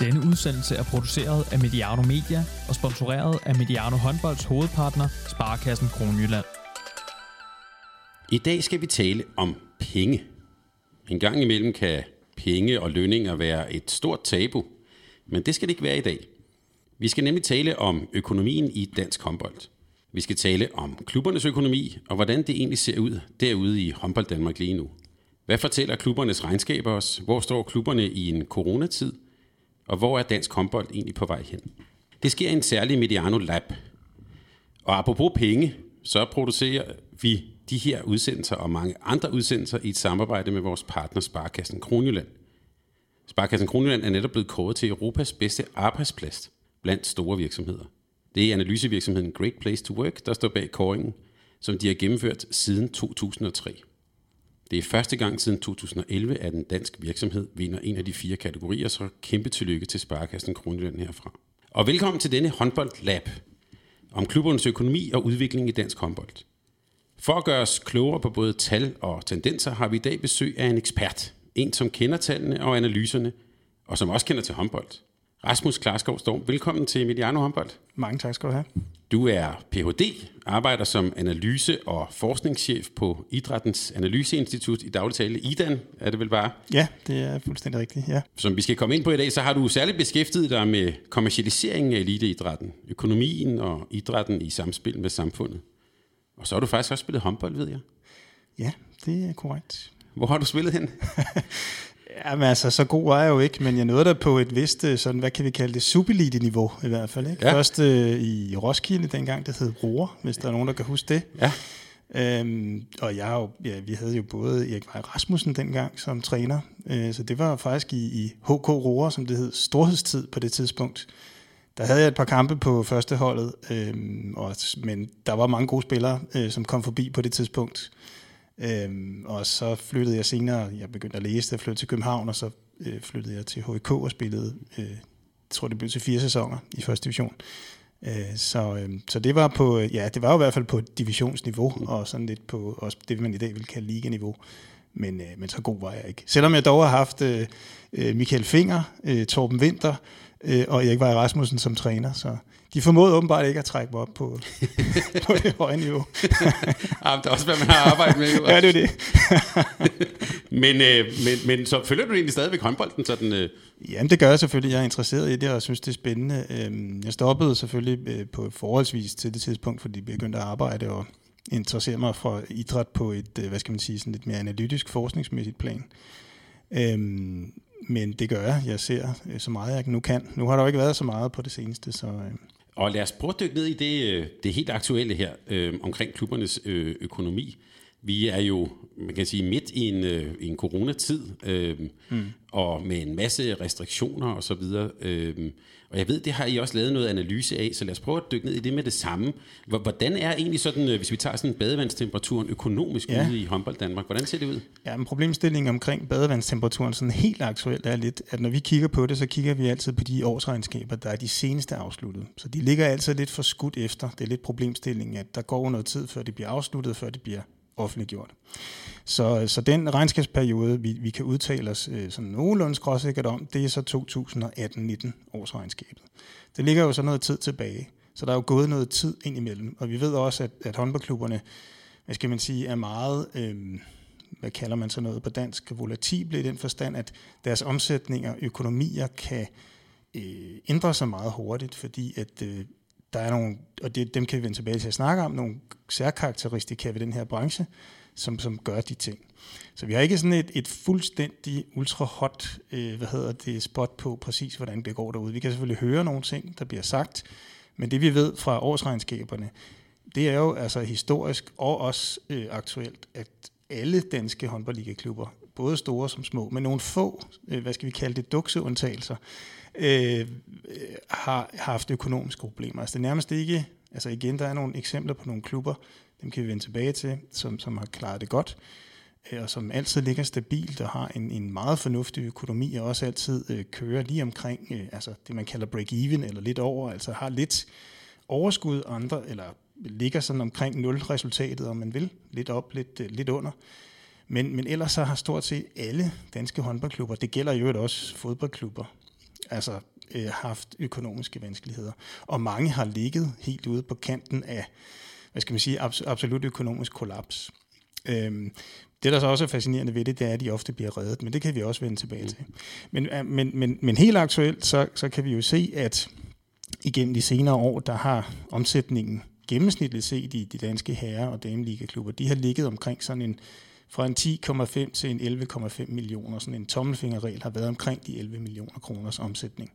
Denne udsendelse er produceret af Mediano Media og sponsoreret af Mediano Håndbolds hovedpartner, Sparkassen Kronjylland. I dag skal vi tale om penge. En gang imellem kan penge og lønninger være et stort tabu, men det skal det ikke være i dag. Vi skal nemlig tale om økonomien i dansk håndbold. Vi skal tale om klubbernes økonomi og hvordan det egentlig ser ud derude i håndbold Danmark lige nu. Hvad fortæller klubbernes regnskaber os? Hvor står klubberne i en coronatid? Og hvor er dansk håndbold egentlig på vej hen? Det sker i en særlig Mediano Lab. Og apropos penge, så producerer vi de her udsendelser og mange andre udsendelser i et samarbejde med vores partner Sparkassen Kronjylland. Sparkassen Kronjylland er netop blevet kåret til Europas bedste arbejdsplads blandt store virksomheder. Det er analysevirksomheden Great Place to Work, der står bag kåringen, som de har gennemført siden 2003. Det er første gang siden 2011, at en dansk virksomhed vinder en af de fire kategorier, så kæmpe tillykke til Sparkassen Kronjylland herfra. Og velkommen til denne håndbold lab om klubbernes økonomi og udvikling i dansk håndbold. For at gøre os klogere på både tal og tendenser, har vi i dag besøg af en ekspert. En, som kender tallene og analyserne, og som også kender til håndbold. Rasmus Klarskov Storm, velkommen til Mediano Håndbold. Mange tak skal du have. Du er Ph.D., arbejder som analyse- og forskningschef på Idrættens Analyseinstitut i dagligtale. IDAN er det vel bare? Ja, det er fuldstændig rigtigt, ja. Som vi skal komme ind på i dag, så har du særligt beskæftiget dig med kommercialiseringen af eliteidrætten, økonomien og idrætten i samspil med samfundet. Og så har du faktisk også spillet håndbold, ved jeg. Ja, det er korrekt. Hvor har du spillet hen? Jamen altså, så god var jeg jo ikke, men jeg nåede der på et vist, øh, sådan, hvad kan vi kalde det, subelite-niveau i hvert fald. Ikke? Ja. Først øh, i Roskilde dengang, det hed Roer, hvis der er nogen, der kan huske det. Ja. Øhm, og jeg jo, ja, vi havde jo både Erik Vej Rasmussen dengang som træner, øh, så det var faktisk i, i HK Roer, som det hed, storhedstid på det tidspunkt. Der havde jeg et par kampe på førsteholdet, øhm, og, men der var mange gode spillere, øh, som kom forbi på det tidspunkt. Øhm, og så flyttede jeg senere, jeg begyndte at læse, jeg flyttede til København, og så øh, flyttede jeg til HK og spillede, øh, jeg tror det blev til fire sæsoner i første division. Øh, så, øh, så det var på, ja, det var jo i hvert fald på divisionsniveau, og sådan lidt på også det, man i dag vil kalde liganiveau. Men, øh, men så god var jeg ikke. Selvom jeg dog har haft øh, øh, Michael Finger, øh, Torben Winter øh, og Erik Vej Rasmussen som træner, så de formåede åbenbart ikke at trække mig op på, på det høje niveau. Ah, det er også, hvad man har arbejdet med. ja, det er det. men, øh, men, men så følger du egentlig stadigvæk håndbolden sådan... Øh, Jamen, det gør jeg selvfølgelig. Jeg er interesseret i det, og synes, det er spændende. Øhm, Jeg stoppede selvfølgelig øh, på forholdsvis til det tidspunkt, fordi jeg begyndte at arbejde og interessere mig for idræt på et, øh, hvad skal man sige, sådan lidt mere analytisk, forskningsmæssigt plan. Øhm, Men det gør jeg. Jeg ser øh, så meget, jeg nu kan. Nu har der jo ikke været så meget på det seneste, så... øh, Og lad os prøve at dykke ned i det, det helt aktuelle her øh, omkring klubbernes øh, økonomi. Vi er jo, man kan sige, midt i en, øh, en coronatid, øh, mm. og med en masse restriktioner og så videre. Øh, og jeg ved, det har I også lavet noget analyse af, så lad os prøve at dykke ned i det med det samme. Hvor- Hvordan er egentlig sådan, øh, hvis vi tager sådan badevandstemperaturen økonomisk Ja. ude i håndbold Danmark, hvordan ser det ud? Ja, men problemstillingen omkring badevandstemperaturen sådan helt aktuelt er lidt, at når vi kigger på det, så kigger vi altid på de årsregnskaber, der er de seneste afsluttet. Så de ligger altid lidt for skudt efter. Det er lidt problemstillingen, at der går noget tid, før det bliver afsluttet, før det bliver offentliggjort. Så, så den regnskabsperiode, vi, vi kan udtale os øh, sådan nogenlunde skråsikkert om, det er så 2018-19 årsregnskabet. Det ligger jo så noget tid tilbage, så der er jo gået noget tid ind imellem. Og vi ved også, at, at håndboldklubberne, hvad skal man sige, er meget... Øh, hvad kalder man så noget på dansk, volatible i den forstand, at deres omsætninger, og økonomier kan øh, ændre sig meget hurtigt, fordi at øh, der er nogle, og det, dem kan vi vende tilbage til at snakke om, nogle særkarakteristika ved den her branche, som, som gør de ting. Så vi har ikke sådan et, et fuldstændig ultra hot, øh, hvad hedder det, spot på præcis, hvordan det går derude. Vi kan selvfølgelig høre nogle ting, der bliver sagt, men det vi ved fra årsregnskaberne, det er jo altså historisk og også øh, aktuelt, at alle danske håndboldligaklubber, både store som små, men nogle få, øh, hvad skal vi kalde det, dukseundtagelser, øh, har, har haft økonomiske problemer. Altså det er nærmest ikke, altså igen, der er nogle eksempler på nogle klubber, dem kan vi vende tilbage til, som, som har klaret det godt, øh, og som altid ligger stabilt og har en, en meget fornuftig økonomi, og også altid øh, kører lige omkring, øh, altså det man kalder break-even, eller lidt over, altså har lidt overskud andre, eller ligger sådan omkring nul resultatet, om man vil, lidt op, lidt, øh, lidt under. Men, men ellers så har stort set alle danske håndboldklubber, det gælder jo også fodboldklubber, altså øh, haft økonomiske vanskeligheder. Og mange har ligget helt ude på kanten af, hvad skal man sige, absolut økonomisk kollaps. Øhm, det, der så også er fascinerende ved det, det er, at de ofte bliver reddet, men det kan vi også vende tilbage mm. til. Men, men, men, men helt aktuelt, så, så kan vi jo se, at igennem de senere år, der har omsætningen gennemsnitligt set i de danske herre- og dameligaklubber, de har ligget omkring sådan en fra en 10,5 til en 11,5 millioner. Sådan en tommelfingerregel har været omkring de 11 millioner kroners omsætning.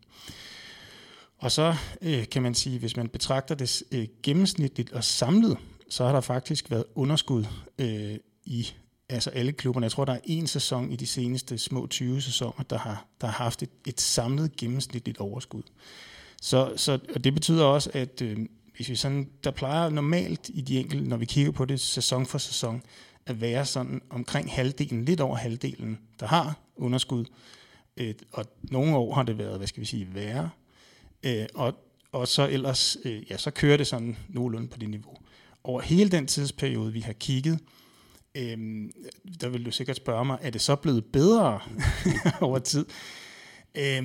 Og så øh, kan man sige, hvis man betragter det øh, gennemsnitligt og samlet, så har der faktisk været underskud øh, i altså alle klubberne. Jeg tror, der er en sæson i de seneste små 20 sæsoner, der har, der har haft et, et samlet gennemsnitligt overskud. Så, så og det betyder også, at øh, hvis vi sådan, der plejer normalt i de enkelte, når vi kigger på det sæson for sæson, at være sådan omkring halvdelen, lidt over halvdelen, der har underskud. Øh, og nogle år har det været, hvad skal vi sige, værre. Øh, og, og så ellers, øh, ja, så kører det sådan nogenlunde på det niveau. Over hele den tidsperiode, vi har kigget, øh, der vil du sikkert spørge mig, er det så blevet bedre over tid? Øh,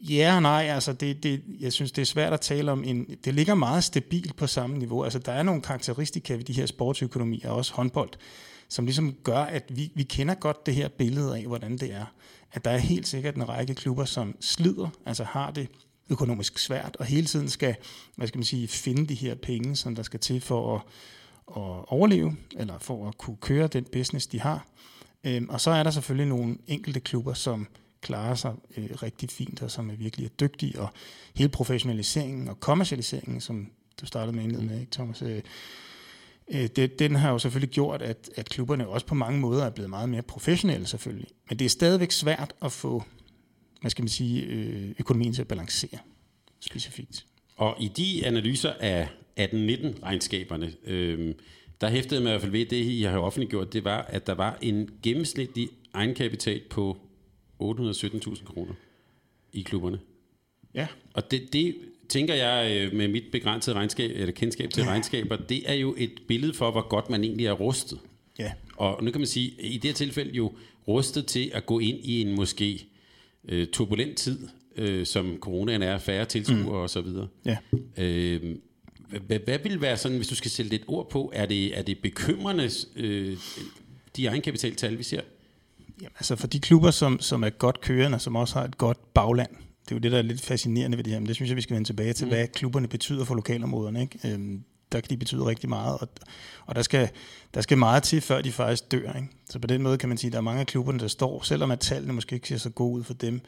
Ja og nej, altså det, det, jeg synes, det er svært at tale om. En, det ligger meget stabilt på samme niveau. Altså der er nogle karakteristika ved de her sportsøkonomier, også håndbold, som ligesom gør, at vi, vi kender godt det her billede af, hvordan det er. At der er helt sikkert en række klubber, som slider, altså har det økonomisk svært, og hele tiden skal, hvad skal man sige, finde de her penge, som der skal til for at, at overleve, eller for at kunne køre den business, de har. Øhm, og så er der selvfølgelig nogle enkelte klubber, som klarer sig øh, rigtig fint, og som er virkelig er dygtige, og hele professionaliseringen og kommercialiseringen, som du startede med indledende med, ikke, Thomas, øh, øh, det, den har jo selvfølgelig gjort, at, at klubberne også på mange måder er blevet meget mere professionelle selvfølgelig. Men det er stadigvæk svært at få, hvad skal man sige, øh, økonomien til at balancere specifikt. Og i de analyser af 18-19 regnskaberne, øh, der hæftede mig i hvert fald ved det, I har offentliggjort, det var, at der var en gennemsnitlig egenkapital på 817.000 kroner i klubberne. Ja. Og det, det tænker jeg øh, med mit begrænsede regnskab, eller kendskab til ja. regnskaber, det er jo et billede for, hvor godt man egentlig er rustet. Ja. Og nu kan man sige, i det her tilfælde jo rustet til at gå ind i en måske øh, turbulent tid, øh, som coronaen er, færre tilskuere mm. og så videre. Ja. Øh, hvad, hvad vil være sådan, hvis du skal sætte lidt ord på, er det, er det bekymrende, øh, de egenkapitaltal, vi ser? Jamen, altså for de klubber, som, som er godt kørende, som også har et godt bagland, det er jo det, der er lidt fascinerende ved det her, men det synes jeg, vi skal vende tilbage til, mm. hvad klubberne betyder for lokalområderne. Ikke? Øhm, der kan de betyde rigtig meget, og, og der, skal, der skal meget til, før de faktisk dør. Ikke? Så på den måde kan man sige, at der er mange af klubberne, der står, selvom at tallene måske ikke ser så gode ud for dem,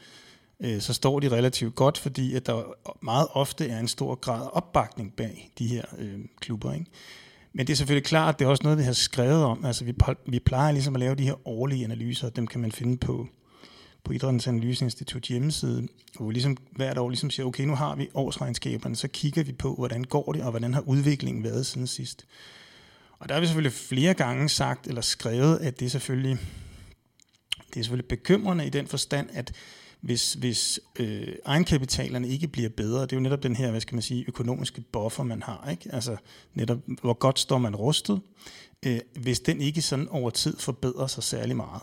øh, så står de relativt godt, fordi at der meget ofte er en stor grad af opbakning bag de her øh, klubber. Ikke? Men det er selvfølgelig klart, at det er også noget, vi har skrevet om. Altså, vi, vi plejer ligesom at lave de her årlige analyser, dem kan man finde på, på Idrættens Analyseinstitut hjemmeside, hvor vi ligesom hvert år ligesom siger, okay, nu har vi årsregnskaberne, så kigger vi på, hvordan går det, og hvordan har udviklingen været siden sidst. Og der har vi selvfølgelig flere gange sagt eller skrevet, at det er selvfølgelig, det er selvfølgelig bekymrende i den forstand, at hvis, hvis øh, egenkapitalerne ikke bliver bedre, det er jo netop den her, hvad skal man sige, økonomiske buffer, man har, ikke? Altså netop, hvor godt står man rustet, øh, hvis den ikke sådan over tid forbedrer sig særlig meget.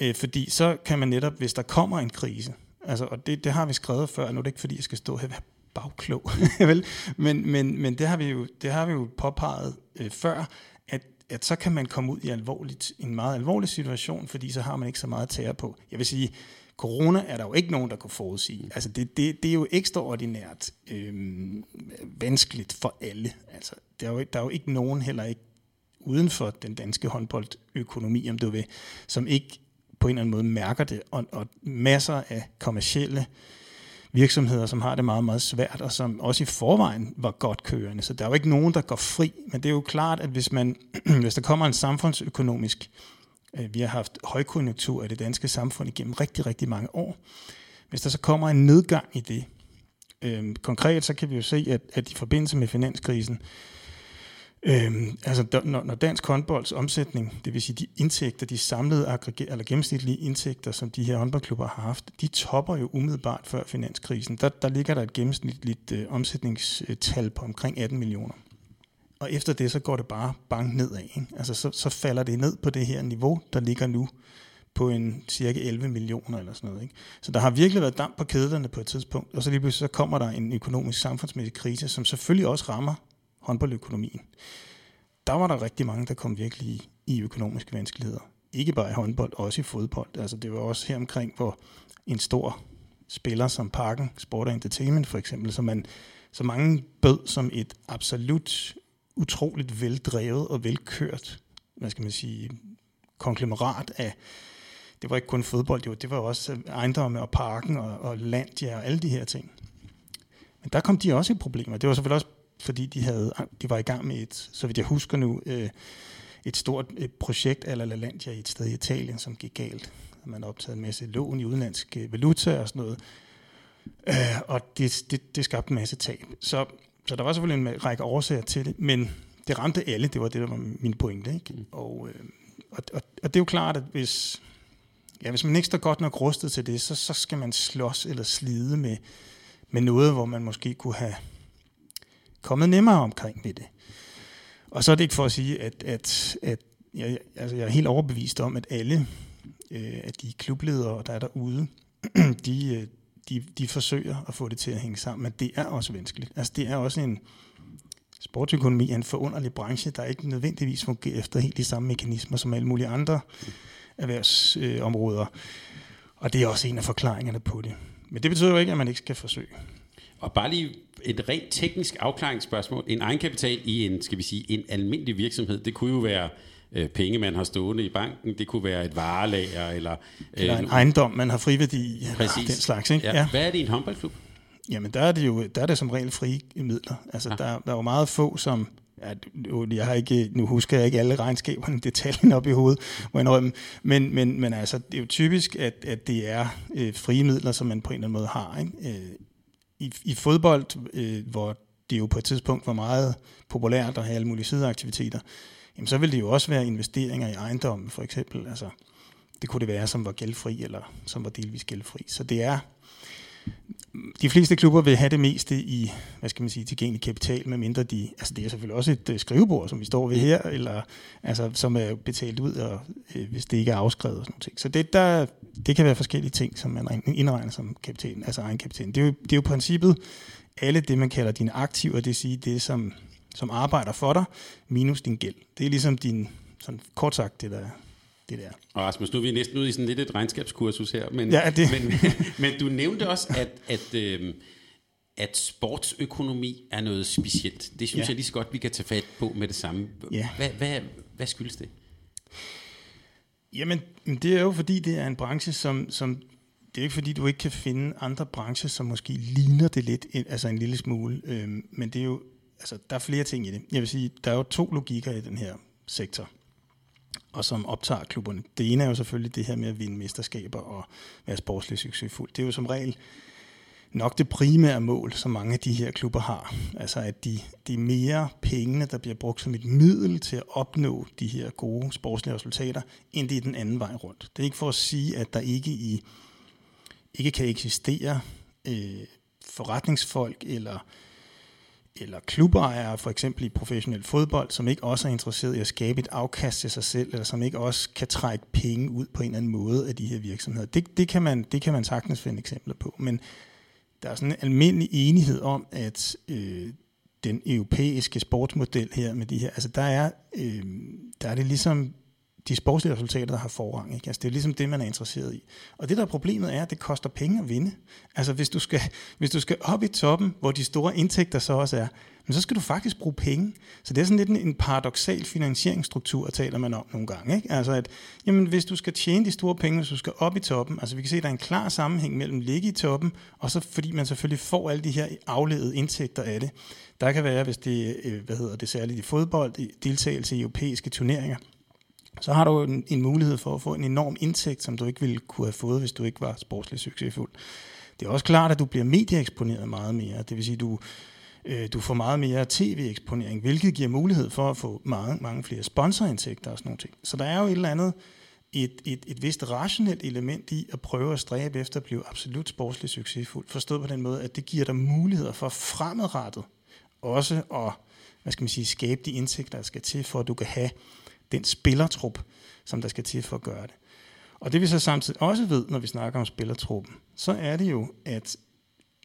Øh, fordi så kan man netop, hvis der kommer en krise, altså, og det, det har vi skrevet før, nu er det ikke fordi, jeg skal stå her og være bagklog, vel? Men, men, men det, har vi jo, det har vi jo påpeget øh, før, at at så kan man komme ud i alvorligt, en meget alvorlig situation, fordi så har man ikke så meget tære på. Jeg vil sige, Corona er der jo ikke nogen, der kunne forudsige. Altså det, det, det er jo ekstraordinært øh, vanskeligt for alle. Altså, der, er jo, der er jo ikke nogen, heller ikke uden for den danske håndboldøkonomi, om du vil, som ikke på en eller anden måde mærker det, og, og masser af kommercielle virksomheder, som har det meget, meget svært, og som også i forvejen var godt kørende. Så der er jo ikke nogen, der går fri, men det er jo klart, at hvis, man, hvis der kommer en samfundsøkonomisk Øh, vi har haft højkonjunktur i det danske samfund igennem rigtig, rigtig mange år. Hvis der så kommer en nedgang i det, øh, konkret så kan vi jo se, at, at i forbindelse med finanskrisen, Øhm, altså når, når dansk håndbolds omsætning, det vil sige de indtægter, de samlede aggreger, eller gennemsnitlige indtægter, som de her håndboldklubber har haft, de topper jo umiddelbart før finanskrisen. Der, der ligger der et gennemsnitligt øh, omsætningstal på omkring 18 millioner og efter det, så går det bare bank nedad. Ikke? Altså, så, så falder det ned på det her niveau, der ligger nu på en cirka 11 millioner eller sådan noget. Ikke? Så der har virkelig været damp på kæderne på et tidspunkt, og så lige pludselig så kommer der en økonomisk samfundsmæssig krise, som selvfølgelig også rammer håndboldøkonomien. Der var der rigtig mange, der kom virkelig i, i økonomiske vanskeligheder. Ikke bare i håndbold, også i fodbold. Altså det var også her omkring, hvor en stor spiller som Parken, Sport Entertainment for eksempel, som man så mange bød som et absolut utroligt veldrevet og velkørt, hvad skal man sige, konglomerat af, det var ikke kun fodbold, det var, det var også ejendomme og parken og, og landja og alle de her ting. Men der kom de også i problemer. Det var selvfølgelig også, fordi de, havde, de var i gang med et, så vidt jeg husker nu, øh, et stort et projekt eller LaLandia i et sted i Italien, som gik galt. Man optaget en masse lån i udenlandsk valuta og sådan noget. Øh, og det, det, det skabte en masse tab. Så, så der var selvfølgelig en række årsager til det, men det ramte alle, det var det, der var min pointe. Ikke? Mm. Og, øh, og, og, og det er jo klart, at hvis, ja, hvis man ikke står godt nok rustet til det, så, så skal man slås eller slide med, med noget, hvor man måske kunne have kommet nemmere omkring ved det. Og så er det ikke for at sige, at, at, at jeg, altså jeg er helt overbevist om, at alle øh, at de klubledere, der er derude, de, øh, de, de forsøger at få det til at hænge sammen, men det er også vanskeligt. Altså det er også en, sportsøkonomi er en forunderlig branche, der ikke nødvendigvis fungerer efter helt de samme mekanismer som alle mulige andre erhvervsområder. Øh, og det er også en af forklaringerne på det. Men det betyder jo ikke, at man ikke skal forsøge. Og bare lige et rent teknisk afklaringsspørgsmål. En egenkapital i en, skal vi sige, en almindelig virksomhed, det kunne jo være øh, penge, man har stående i banken. Det kunne være et varelager. Eller, øh, eller en ejendom, man har friværdi i. Præcis. Den slags, ikke? Ja. Ja. Hvad er det i en håndboldklub? Jamen, der er det jo der er det som regel frie midler. Altså, ja. der, der er jo meget få, som... Ja, jeg har ikke, nu husker jeg ikke alle regnskaberne, detaljen op i hovedet, må Men, men, men altså, det er jo typisk, at, at det er øh, frie midler, som man på en eller anden måde har. Ikke? Øh, i, I fodbold, øh, hvor det jo på et tidspunkt var meget populært at have alle mulige sideaktiviteter, jamen så ville det jo også være investeringer i ejendommen, for eksempel. Altså, det kunne det være, som var gældfri, eller som var delvis gældfri. Så det er, de fleste klubber vil have det meste i, hvad skal man sige, tilgængelig kapital, medmindre de, altså det er selvfølgelig også et øh, skrivebord, som vi står ved her, eller altså, som er betalt ud, og, øh, hvis det ikke er afskrevet og sådan noget. Så det, der, det kan være forskellige ting, som man indregner som kapitalen, altså egenkapitalen. Det er jo, det er jo princippet, alle det, man kalder dine aktiver, det vil sige det, som som arbejder for dig, minus din gæld. Det er ligesom din, sådan kort sagt, det der det der. Og Rasmus, nu er vi næsten ude i sådan lidt et regnskabskursus her, men, ja, det. men, men du nævnte også, at, at, øh, at sportsøkonomi er noget specielt. Det synes ja. jeg lige så godt, vi kan tage fat på med det samme. Ja. Hvad, hvad, hvad skyldes det? Jamen, det er jo fordi, det er en branche, som, som det er ikke fordi, du ikke kan finde andre brancher, som måske ligner det lidt, altså en lille smule, øh, men det er jo altså, der er flere ting i det. Jeg vil sige, der er jo to logikker i den her sektor, og som optager klubberne. Det ene er jo selvfølgelig det her med at vinde mesterskaber og være sportsligt succesfuld. Det er jo som regel nok det primære mål, som mange af de her klubber har. Altså at de, de mere pengene, der bliver brugt som et middel til at opnå de her gode sportslige resultater, end det er den anden vej rundt. Det er ikke for at sige, at der ikke, i, ikke kan eksistere øh, forretningsfolk eller eller klubejere, for eksempel i professionel fodbold, som ikke også er interesseret i at skabe et afkast til sig selv, eller som ikke også kan trække penge ud på en eller anden måde af de her virksomheder. Det, det, kan, man, det kan man sagtens finde eksempler på, men der er sådan en almindelig enighed om, at øh, den europæiske sportsmodel her med de her, altså der er, øh, der er det ligesom de sportslige resultater, der har forrang. Ikke? Altså, det er ligesom det, man er interesseret i. Og det, der er problemet, er, at det koster penge at vinde. Altså, hvis du skal, hvis du skal op i toppen, hvor de store indtægter så også er, men så skal du faktisk bruge penge. Så det er sådan lidt en, en paradoxal finansieringsstruktur, taler man om nogle gange. Ikke? Altså, at jamen, hvis du skal tjene de store penge, hvis du skal op i toppen, altså vi kan se, at der er en klar sammenhæng mellem ligge i toppen, og så fordi man selvfølgelig får alle de her afledede indtægter af det. Der kan være, hvis det, øh, hvad hedder det særligt i fodbold, deltagelse i europæiske turneringer, så har du en, en mulighed for at få en enorm indtægt, som du ikke ville kunne have fået, hvis du ikke var sportsligt succesfuld. Det er også klart, at du bliver medieeksponeret meget mere. Det vil sige, at du, øh, du får meget mere tv-eksponering, hvilket giver mulighed for at få mange, mange flere sponsorindtægter og sådan nogle ting. Så der er jo et eller andet, et, et, et vist rationelt element i at prøve at stræbe efter at blive absolut sportsligt succesfuld. Forstået på den måde, at det giver dig muligheder for fremadrettet også at hvad skal man sige, skabe de indtægter, der skal til, for at du kan have den spillertrup, som der skal til for at gøre det. Og det vi så samtidig også ved, når vi snakker om spillertruppen, så er det jo, at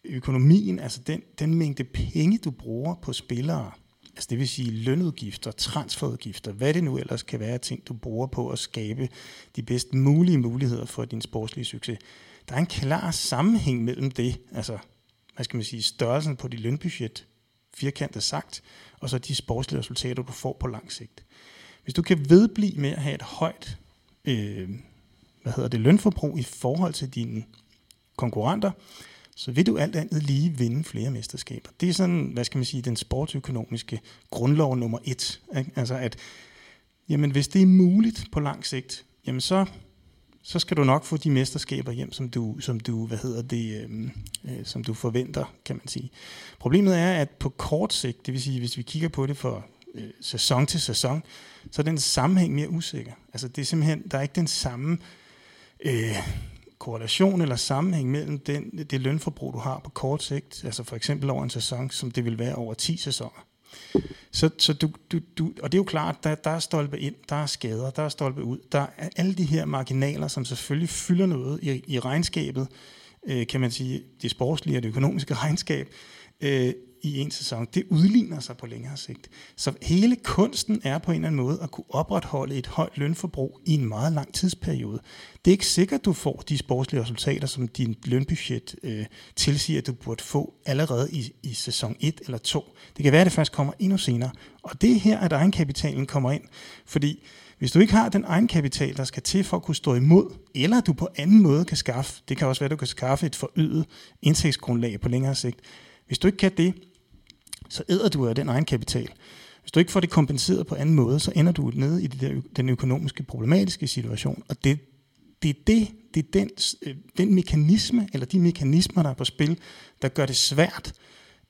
økonomien, altså den, den mængde penge, du bruger på spillere, altså det vil sige lønudgifter, transferudgifter, hvad det nu ellers kan være ting, du bruger på at skabe de bedst mulige muligheder for din sportslige succes. Der er en klar sammenhæng mellem det, altså hvad skal man sige, størrelsen på dit lønbudget, firkantet sagt, og så de sportslige resultater, du får på lang sigt. Hvis du kan vedblive med at have et højt øh, hvad hedder det, lønforbrug i forhold til dine konkurrenter, så vil du alt andet lige vinde flere mesterskaber. Det er sådan, hvad skal man sige, den sportsøkonomiske grundlov nummer et. Ikke? Altså at, jamen hvis det er muligt på lang sigt, jamen så, så skal du nok få de mesterskaber hjem, som du, som du, hvad hedder det, øh, øh, som du forventer, kan man sige. Problemet er, at på kort sigt, det vil sige, hvis vi kigger på det for øh, sæson til sæson, så er den sammenhæng mere usikker. Altså det er simpelthen, der er ikke den samme øh, korrelation eller sammenhæng mellem den, det lønforbrug, du har på kort sigt, altså for eksempel over en sæson, som det vil være over 10 sæsoner. Så, så du, du, du, og det er jo klart, der, der er stolpe ind, der er skader, der er stolpe ud. Der er alle de her marginaler, som selvfølgelig fylder noget i, i regnskabet, øh, kan man sige, det sportslige og det økonomiske regnskab, øh, i en sæson, det udligner sig på længere sigt. Så hele kunsten er på en eller anden måde at kunne opretholde et højt lønforbrug i en meget lang tidsperiode. Det er ikke sikkert, du får de sportslige resultater, som din lønbudget øh, tilsiger, at du burde få allerede i, i sæson 1 eller 2. Det kan være, at det først kommer endnu senere. Og det er her, at egenkapitalen kommer ind. Fordi hvis du ikke har den egenkapital, der skal til for at kunne stå imod, eller du på anden måde kan skaffe, det kan også være, at du kan skaffe et forøget indtægtsgrundlag på længere sigt. Hvis du ikke kan det, så æder du af den egen kapital. Hvis du ikke får det kompenseret på anden måde, så ender du nede i det der, den økonomiske problematiske situation. Og det, det er det, det er den, øh, den mekanisme, eller de mekanismer, der er på spil, der gør det svært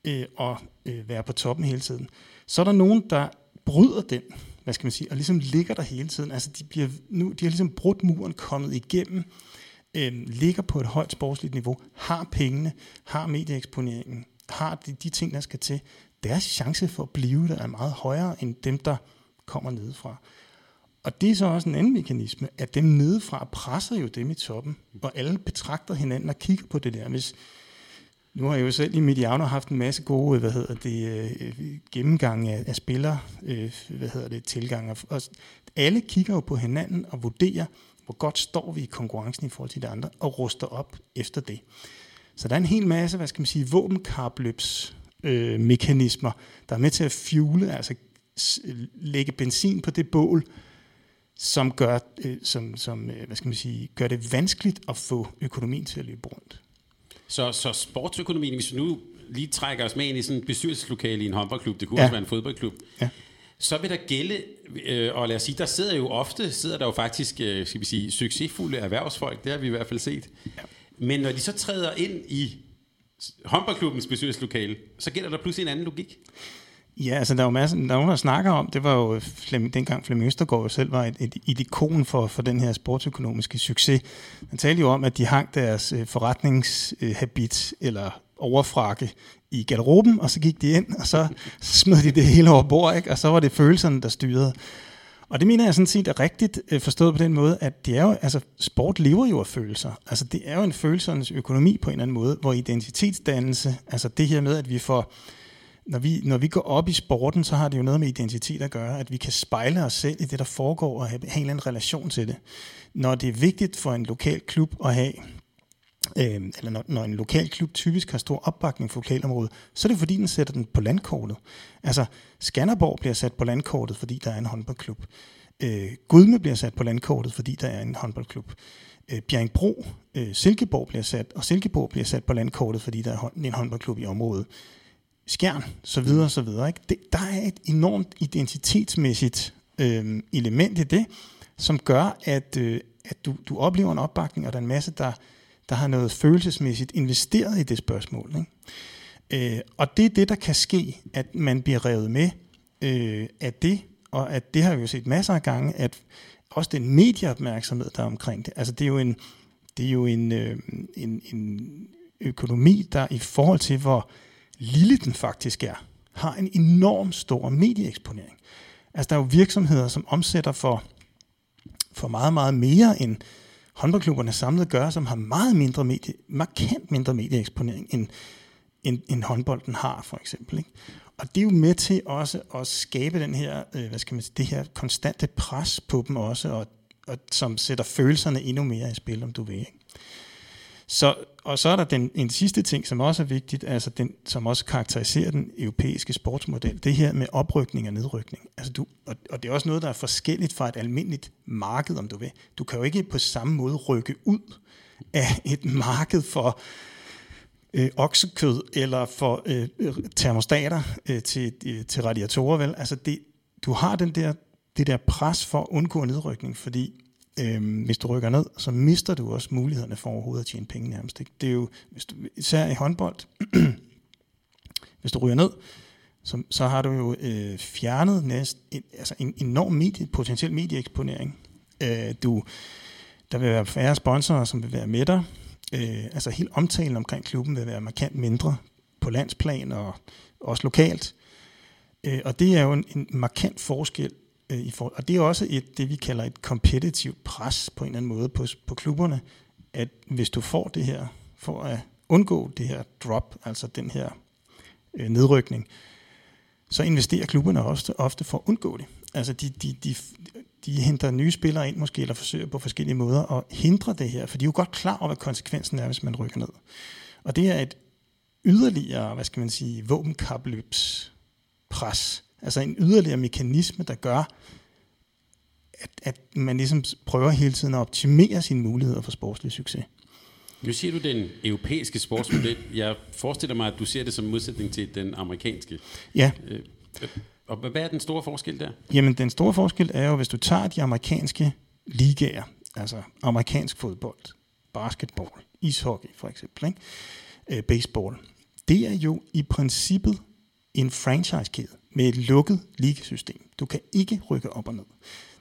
øh, at øh, være på toppen hele tiden. Så er der nogen, der bryder den, hvad skal man sige, og ligesom ligger der hele tiden. Altså de, bliver, nu, de har ligesom brudt muren, kommet igennem, øh, ligger på et højt sportsligt niveau, har pengene, har medieeksponeringen, har de, de ting, der skal til, deres chance for at blive der er meget højere end dem, der kommer nedefra. Og det er så også en anden mekanisme, at dem nedefra presser jo dem i toppen, og alle betragter hinanden og kigger på det der. Hvis, nu har jeg jo selv i Mediano haft en masse gode hvad hedder det, øh, gennemgange af, af spillere, øh, hvad hedder det, tilgange. Og alle kigger jo på hinanden og vurderer, hvor godt står vi i konkurrencen i forhold til de andre, og ruster op efter det. Så der er en hel masse, hvad skal man sige, våbenkapløbs øh, mekanismer, der er med til at fuele, altså lægge benzin på det bål, som gør, øh, som, som, øh, hvad skal man sige, gør det vanskeligt at få økonomien til at løbe rundt. Så, så sportsøkonomien, hvis vi nu lige trækker os med ind i sådan en bestyrelseslokale i en håndboldklub, det kunne ja. også være en fodboldklub, ja. så vil der gælde, øh, og lad os sige, der sidder jo ofte, sidder der jo faktisk, øh, skal vi sige, succesfulde erhvervsfolk, det har vi i hvert fald set. Ja. Men når de så træder ind i håndboldklubbens besøgslokale, så gælder der pludselig en anden logik. Ja, altså der er jo masser, der er nogen, der snakker om, det var jo øh, Flem, dengang Flemming Østergaard selv var et, et, et ikon for, for den her sportsøkonomiske succes. Han talte jo om, at de hang deres øh, forretningshabit øh, eller overfrakke i garderoben, og så gik de ind, og så smed de det hele over bord, ikke? og så var det følelserne, der styrede. Og det mener jeg sådan set er rigtigt øh, forstået på den måde, at det er jo, altså, sport lever jo af følelser. Altså det er jo en følelsernes økonomi på en eller anden måde, hvor identitetsdannelse, altså det her med, at vi får, når vi, når vi går op i sporten, så har det jo noget med identitet at gøre, at vi kan spejle os selv i det, der foregår, og have, have en eller anden relation til det. Når det er vigtigt for en lokal klub at have øh, eller når, når en lokal klub typisk har stor opbakning for lokalområdet, så er det fordi, den sætter den på landkortet. Altså, Skanderborg bliver sat på landkortet, fordi der er en håndboldklub. Øh, Gudme bliver sat på landkortet, fordi der er en håndboldklub. Øh, Bjerringbro, øh, Silkeborg bliver sat, og Silkeborg bliver sat på landkortet, fordi der er en håndboldklub i området. Skjern, så videre, så videre. Ikke? Det, der er et enormt identitetsmæssigt øh, element i det, som gør, at, øh, at du, du oplever en opbakning, og der er en masse, der der har noget følelsesmæssigt investeret i det spørgsmål. Ikke? Øh, og det er det, der kan ske, at man bliver revet med øh, af det, og at det har vi jo set masser af gange, at også den medieopmærksomhed, der er omkring det, altså det er jo en, det er jo en, øh, en, en økonomi, der i forhold til, hvor lille den faktisk er, har en enorm stor medieeksponering. Altså der er jo virksomheder, som omsætter for, for meget, meget mere end håndboldklubberne samlet gør, som har meget mindre medie, markant mindre medieeksponering, end, end, end håndbolden har, for eksempel. Ikke? Og det er jo med til også at skabe den her, øh, hvad skal man sige, det her konstante pres på dem også, og, og som sætter følelserne endnu mere i spil, om du vil. Ikke? Så, og så er der den, en sidste ting, som også er vigtigt, altså den, som også karakteriserer den europæiske sportsmodel, det her med oprykning og nedrykning. Altså du, og, og det er også noget, der er forskelligt fra et almindeligt marked, om du vil. Du kan jo ikke på samme måde rykke ud af et marked for øh, oksekød eller for øh, termostater øh, til, øh, til radiatorer. Vel? Altså det, du har den der, det der pres for at undgå nedrykning, fordi øh, hvis du rykker ned, så mister du også mulighederne for overhovedet at tjene penge nærmest. Ikke? Det er jo, hvis du, især i håndbold, hvis du ryger ned, så, så har du jo øh, fjernet næst, en, altså en enorm medie, potentiel medieeksponering. Øh, du, der vil være færre sponsorer, som vil være med dig. Øh, altså helt omtalen omkring klubben vil være markant mindre på landsplan og også lokalt. Øh, og det er jo en, en markant forskel Øh, i for, og det er også et, det, vi kalder et kompetitivt pres på en eller anden måde på, på klubberne, at hvis du får det her, for at undgå det her drop, altså den her øh, nedrykning, så investerer klubberne også ofte for at undgå det. Altså de, de, de, de henter nye spillere ind måske, eller forsøger på forskellige måder at hindre det her, for de er jo godt klar over, hvad konsekvensen er, hvis man rykker ned. Og det er et yderligere, hvad skal man sige, våbenkapløbspres, Altså en yderligere mekanisme, der gør, at, at man ligesom prøver hele tiden at optimere sine muligheder for sportslig succes. Nu siger du den europæiske sportsmodel. Jeg forestiller mig, at du ser det som modsætning til den amerikanske. Ja. Øh, og hvad er den store forskel der? Jamen, den store forskel er jo, hvis du tager de amerikanske ligaer, altså amerikansk fodbold, basketball, ishockey for eksempel, ikke? Øh, baseball, det er jo i princippet en franchise-kæde med et lukket ligasystem. Du kan ikke rykke op og ned.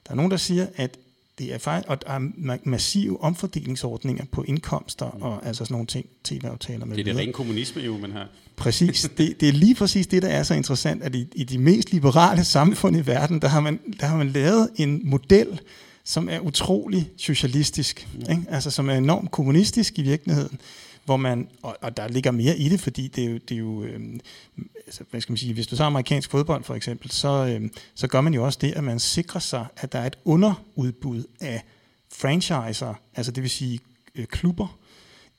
Der er nogen, der siger, at det er faktisk, og der er massive omfordelingsordninger på indkomster og altså sådan nogle ting, tv-aftaler med Det er det rene kommunisme jo, man har. Præcis. Det, det er lige præcis det, der er så interessant, at i, i de mest liberale samfund i verden, der har man, der har man lavet en model, som er utrolig socialistisk, mm. ikke? altså som er enormt kommunistisk i virkeligheden, hvor man, og, og der ligger mere i det, fordi det er jo, det er jo øh, altså, hvad skal man sige, hvis du tager amerikansk fodbold for eksempel, så, øh, så gør man jo også det, at man sikrer sig, at der er et underudbud af franchiser, altså det vil sige øh, klubber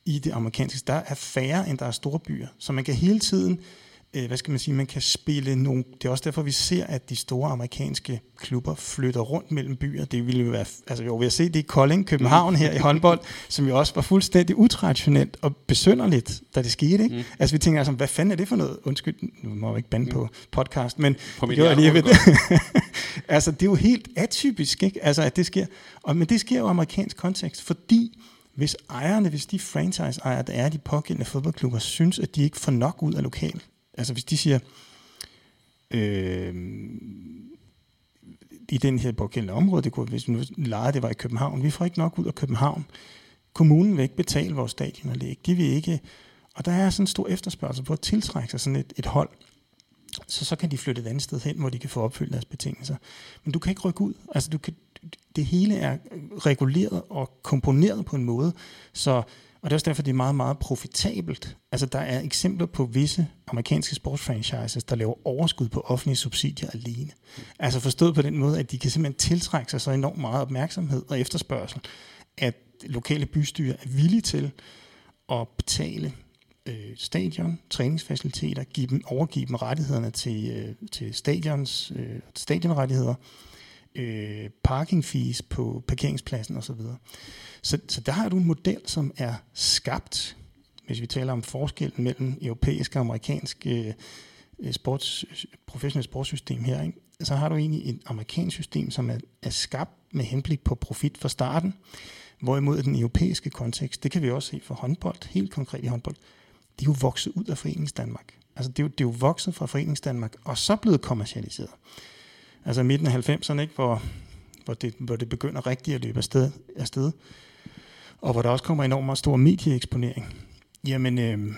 i det amerikanske. Der er færre, end der er store byer, så man kan hele tiden øh, hvad skal man sige, man kan spille nogle, det er også derfor, vi ser, at de store amerikanske klubber flytter rundt mellem byer. Det ville jo være, altså jo, vi har set det i Kolding, København her i håndbold, som jo også var fuldstændig utraditionelt og besynderligt, da det skete. Ikke? Mm. Altså vi tænker altså, hvad fanden er det for noget? Undskyld, nu må jeg ikke bande mm. på podcast, men på det gjorde lige ved det. altså det er jo helt atypisk, ikke? Altså at det sker. Og, men det sker jo i amerikansk kontekst, fordi hvis ejerne, hvis de franchise-ejere, der er de pågældende fodboldklubber, synes, at de ikke får nok ud af lokal Altså hvis de siger, øh, i den her pågældende område, det kunne, hvis nu lejede det var i København, vi får ikke nok ud af København. Kommunen vil ikke betale vores stadionanlæg. De vil ikke, og der er sådan en stor efterspørgsel på at tiltrække sig sådan et, et hold. Så så kan de flytte et andet sted hen, hvor de kan få opfyldt deres betingelser. Men du kan ikke rykke ud. Altså du kan, det hele er reguleret og komponeret på en måde, så og det er også derfor, det er meget, meget profitabelt. Altså, der er eksempler på visse amerikanske sportsfranchises, der laver overskud på offentlige subsidier alene. Altså forstået på den måde, at de kan simpelthen tiltrække sig så enormt meget opmærksomhed og efterspørgsel, at lokale bystyre er villige til at betale øh, stadion, træningsfaciliteter, give dem, overgive dem rettighederne til, øh, til stadions, øh, stadionrettigheder, øh, parking fees på parkeringspladsen osv. Så, så der har du en model, som er skabt, hvis vi taler om forskellen mellem europæisk og amerikansk øh, øh, sports, professionelt sportssystem her, ikke? så har du egentlig et amerikansk system, som er, er skabt med henblik på profit fra starten, hvorimod den europæiske kontekst, det kan vi også se for håndbold, helt konkret i håndbold, det er jo vokset ud af Foreningsdanmark. Altså det er, jo, det er jo vokset fra Foreningsdanmark, og så blevet kommercialiseret. Altså midten af 90'erne, ikke, hvor, hvor, det, hvor det begynder rigtigt at løbe afsted, afsted og hvor der også kommer enormt stor medieeksponering, jamen øh,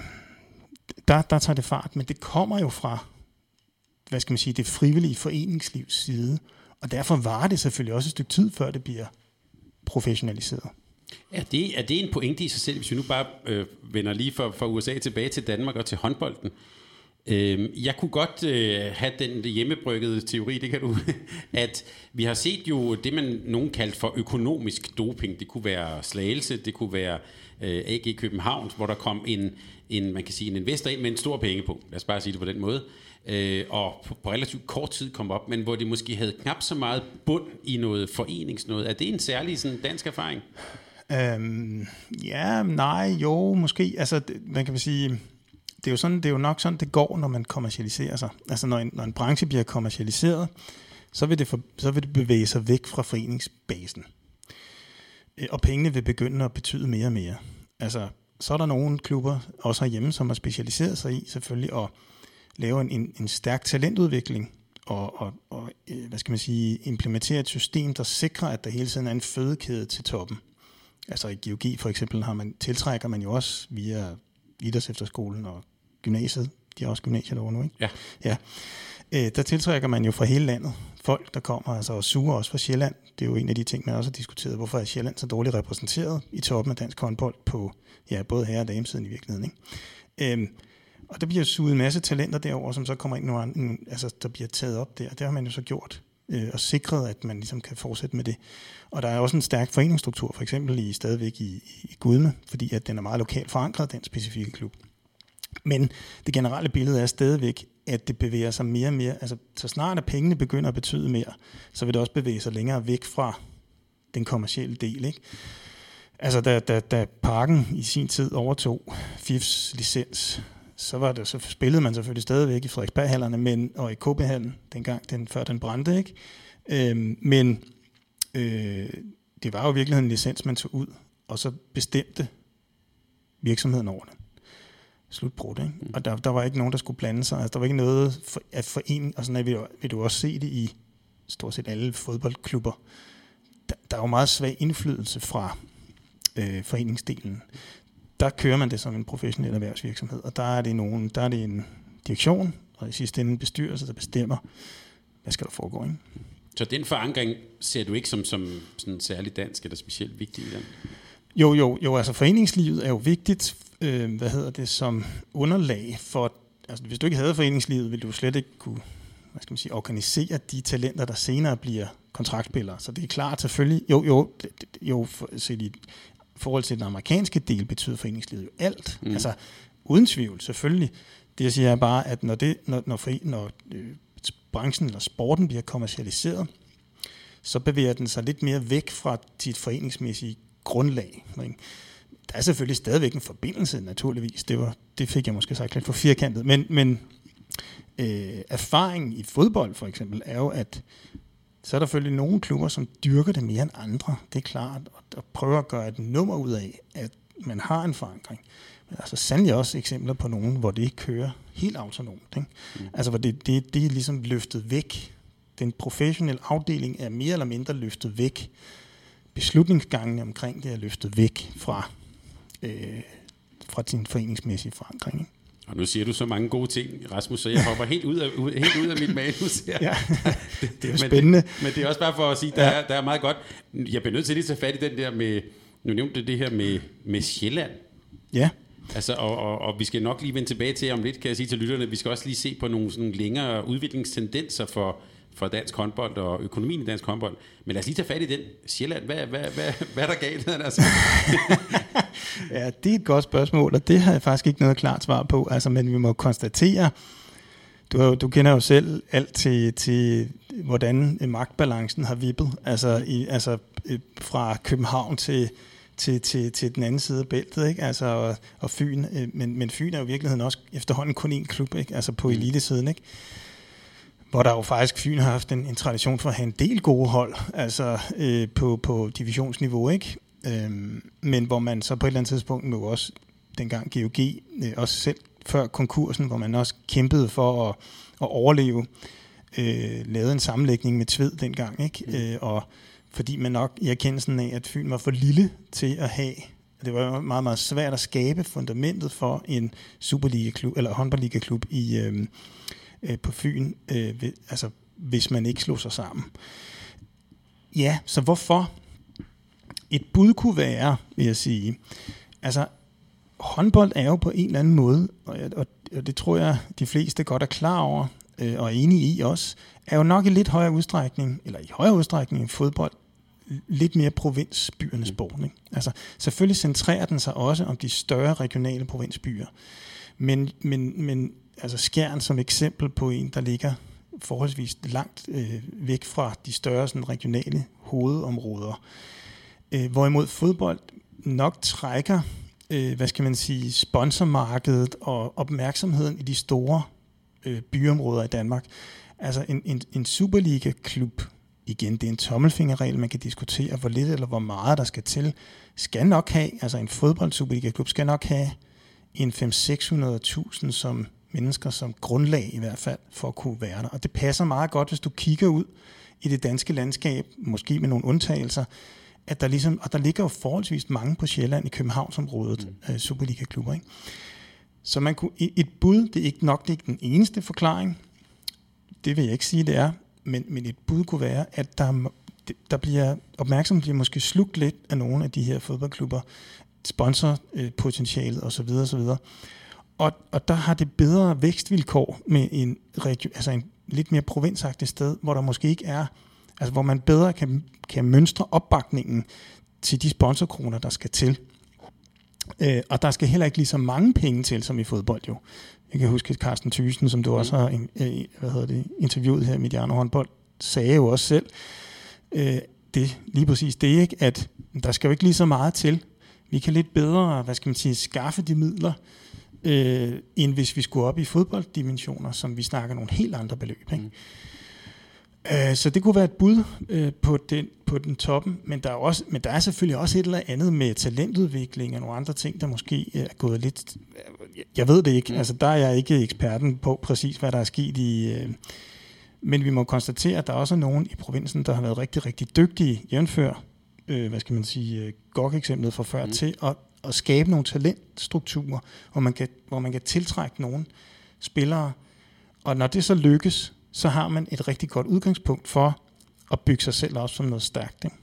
der, der tager det fart, men det kommer jo fra, hvad skal man sige, det frivillige foreningslivs side, og derfor var det selvfølgelig også et stykke tid, før det bliver professionaliseret. Er det, er det en pointe i sig selv, hvis vi nu bare øh, vender lige fra, fra USA tilbage til Danmark og til håndbolden? Øh, Øhm, jeg kunne godt øh, have den hjemmebryggede teori, det kan du, at vi har set jo det, man nogen kaldte for økonomisk doping. Det kunne være Slagelse, det kunne være øh, AG København, hvor der kom en, en, man kan sige, en investor ind med en stor penge på. Lad os bare sige det på den måde. Øh, og på, på relativt kort tid kom op, men hvor det måske havde knap så meget bund i noget foreningsnået. Er det en særlig sådan, dansk erfaring? Øhm, ja, nej, jo, måske. Altså, man kan sige, det er, jo sådan, det er jo nok sådan, det går, når man kommercialiserer sig. Altså, når en, når en branche bliver kommercialiseret, så vil, det for, så vil det bevæge sig væk fra foreningsbasen. Øh, og pengene vil begynde at betyde mere og mere. Altså, så er der nogle klubber, også herhjemme, som har specialiseret sig i selvfølgelig at lave en, en, en stærk talentudvikling og, og, og øh, hvad skal man sige, implementere et system, der sikrer, at der hele tiden er en fødekæde til toppen. Altså i geologi for eksempel har man, tiltrækker man jo også via idrætsefterskolen og gymnasiet. De har også gymnasiet derovre nu, ikke? Ja. ja. Øh, der tiltrækker man jo fra hele landet folk, der kommer, altså og suger også fra Sjælland. Det er jo en af de ting, man også har diskuteret. Hvorfor er Sjælland så dårligt repræsenteret i toppen af dansk håndbold på ja, både herre- og damesiden i virkeligheden. Ikke? Øhm, og der bliver suget en masse talenter derover, som så kommer ind nogle andre, altså der bliver taget op der. Det har man jo så gjort øh, og sikret, at man ligesom kan fortsætte med det. Og der er også en stærk foreningsstruktur, for eksempel i stadigvæk i, i Gudme, fordi at den er meget lokalt forankret, den specifikke klub. Men det generelle billede er stadigvæk, at det bevæger sig mere og mere. Altså, så snart at pengene begynder at betyde mere, så vil det også bevæge sig længere væk fra den kommercielle del. Ikke? Altså, da, da, da Parken i sin tid overtog FIFs licens, så, var det, så spillede man selvfølgelig stadigvæk i Frederiksberghallerne, men, og i KB-hallen, dengang den, før den brændte. Ikke? Øhm, men øh, det var jo i virkeligheden en licens, man tog ud, og så bestemte virksomheden over det slutbrud. Ikke? Mm. Og der, der var ikke nogen, der skulle blande sig. Altså, der var ikke noget for, at forening, og sådan at vi, vil du også se det i stort set alle fodboldklubber. Der, der er jo meget svag indflydelse fra øh, foreningsdelen. Der kører man det som en professionel erhvervsvirksomhed, og der er det, nogen, der er det en direktion, og i sidste ende en bestyrelse, der bestemmer, hvad skal der foregå. Ikke? Så den forankring ser du ikke som, som sådan særlig dansk eller specielt vigtig i den? Jo, jo, jo, altså foreningslivet er jo vigtigt, øh, hvad hedder det, som underlag for, altså hvis du ikke havde foreningslivet, ville du slet ikke kunne, hvad skal man sige, organisere de talenter, der senere bliver kontraktspillere. Så det er klart selvfølgelig, jo, jo, jo, for, set i forhold til den amerikanske del, betyder foreningslivet jo alt. Mm. Altså, uden tvivl, selvfølgelig. Det jeg siger er bare, at når, det, når, når, for, når øh, branchen eller sporten bliver kommercialiseret, så bevæger den sig lidt mere væk fra sit foreningsmæssige grundlag. Ikke? Der er selvfølgelig stadigvæk en forbindelse, naturligvis. Det, var, det fik jeg måske sagt lidt for firkantet. Men, men øh, erfaringen i fodbold for eksempel er jo, at så er der selvfølgelig nogle klubber, som dyrker det mere end andre. Det er klart, og prøver at gøre et nummer ud af, at man har en forankring. Men altså sandelig også eksempler på nogen, hvor det ikke kører helt autonomt. Ikke? Mm. Altså hvor det, det, det er ligesom løftet væk. Den professionelle afdeling er mere eller mindre løftet væk beslutningsgangene omkring det er løftet væk fra, øh, fra sin foreningsmæssige forankring. Ikke? Og nu siger du så mange gode ting, Rasmus, så jeg hopper helt ud af, ud, helt ud af mit manus her. Ja, det er jo spændende. Men det, men det er også bare for at sige, der, ja. er, der er meget godt. Jeg bliver nødt til lige at tage fat i den der med, nu nævnte det, det her med, med Sjælland. Ja. Altså, og, og, og vi skal nok lige vende tilbage til om lidt, kan jeg sige til lytterne, vi skal også lige se på nogle sådan længere udviklingstendenser for, for dansk håndbold og økonomien i dansk håndbold. Men lad os lige tage fat i den. Sjælland, hvad, hvad, hvad, hvad er der galt? Altså? ja, det er et godt spørgsmål, og det har jeg faktisk ikke noget klart svar på. Altså, men vi må konstatere, du, du kender jo selv alt til, til hvordan magtbalancen har vippet. Altså, i, altså øh, fra København til, til, til, til den anden side af bæltet, ikke? Altså, og, og Fyn. Øh, men, men Fyn er jo i virkeligheden også efterhånden kun én klub, ikke? Altså på mm. elitesiden, ikke? Hvor der jo faktisk Fyn har haft en, en tradition for at have en del gode hold, altså øh, på, på divisionsniveau, ikke? Øhm, men hvor man så på et eller andet tidspunkt nu også, dengang GOG, øh, også selv før konkursen, hvor man også kæmpede for at, at overleve, øh, lavede en sammenlægning med Tved dengang, ikke? Mm. Øh, og fordi man nok i erkendelsen af, at Fyn var for lille til at have det var meget, meget svært at skabe fundamentet for en Superliga-klub, eller håndboldliga-klub i, øh, øh, på Fyn, øh, ved, altså, hvis man ikke slog sig sammen. Ja, så hvorfor? et bud kunne være, vil jeg sige, altså håndbold er jo på en eller anden måde, og, og, og det tror jeg, de fleste godt er klar over, øh, og er enige i også, er jo nok i lidt højere udstrækning, eller i højere udstrækning end fodbold, lidt mere provinsbyernes sport. Ikke? Altså, selvfølgelig centrerer den sig også om de større regionale provinsbyer. Men, men, men altså Skjern som eksempel på en, der ligger forholdsvis langt øh, væk fra de større sådan, regionale hovedområder. Øh, hvorimod fodbold nok trækker, øh, hvad skal man sige, sponsormarkedet og opmærksomheden i de store øh, byområder i Danmark. Altså en, en, en Superliga-klub, igen, det er en tommelfingerregel, man kan diskutere, hvor lidt eller hvor meget der skal til, skal nok have, altså en fodbold-Superliga-klub skal nok have en 5-600.000 som mennesker som grundlag i hvert fald for at kunne være der. Og det passer meget godt, hvis du kigger ud i det danske landskab, måske med nogle undtagelser, at der ligesom, og der ligger jo forholdsvis mange på Sjælland i Københavnsområdet, mm. Superliga-klubber. Ikke? Så man kunne, et bud, det er ikke nok det er ikke den eneste forklaring, det vil jeg ikke sige, det er, men, men et bud kunne være, at der, der bliver opmærksomhed bliver måske slugt lidt af nogle af de her fodboldklubber, sponsorpotentialet osv. osv. Og, og der har det bedre vækstvilkår med en, altså en lidt mere provinsagtig sted, hvor der måske ikke er, altså hvor man bedre kan, kan mønstre opbakningen til de sponsorkroner, der skal til. Øh, og der skal heller ikke lige så mange penge til, som i fodbold jo. Jeg kan huske, at Carsten Thyssen, som du mm. også har øh, hvad hedder det, interviewet her med Mediano Håndbold, sagde jo også selv, øh, det, lige præcis det, ikke, at der skal jo ikke lige så meget til. Vi kan lidt bedre, hvad skal man sige, skaffe de midler, øh, end hvis vi skulle op i fodbolddimensioner, som vi snakker nogle helt andre beløb. Ikke? Mm. Øh, så det kunne være et bud øh, på, den, på den toppen, men der, er også, men der er selvfølgelig også et eller andet med talentudvikling og nogle andre ting, der måske er gået lidt... Jeg ved det ikke, mm. altså der er jeg ikke eksperten på præcis, hvad der er sket i... Øh, men vi må konstatere, at der også er nogen i provinsen, der har været rigtig, rigtig dygtige, jævnfør, øh, hvad skal man sige, øh, GOG-eksemplet fra før, mm. til at, at skabe nogle talentstrukturer, hvor man, kan, hvor man kan tiltrække nogle spillere. Og når det så lykkes, så har man et rigtig godt udgangspunkt for at bygge sig selv op som noget stærkt. Ikke?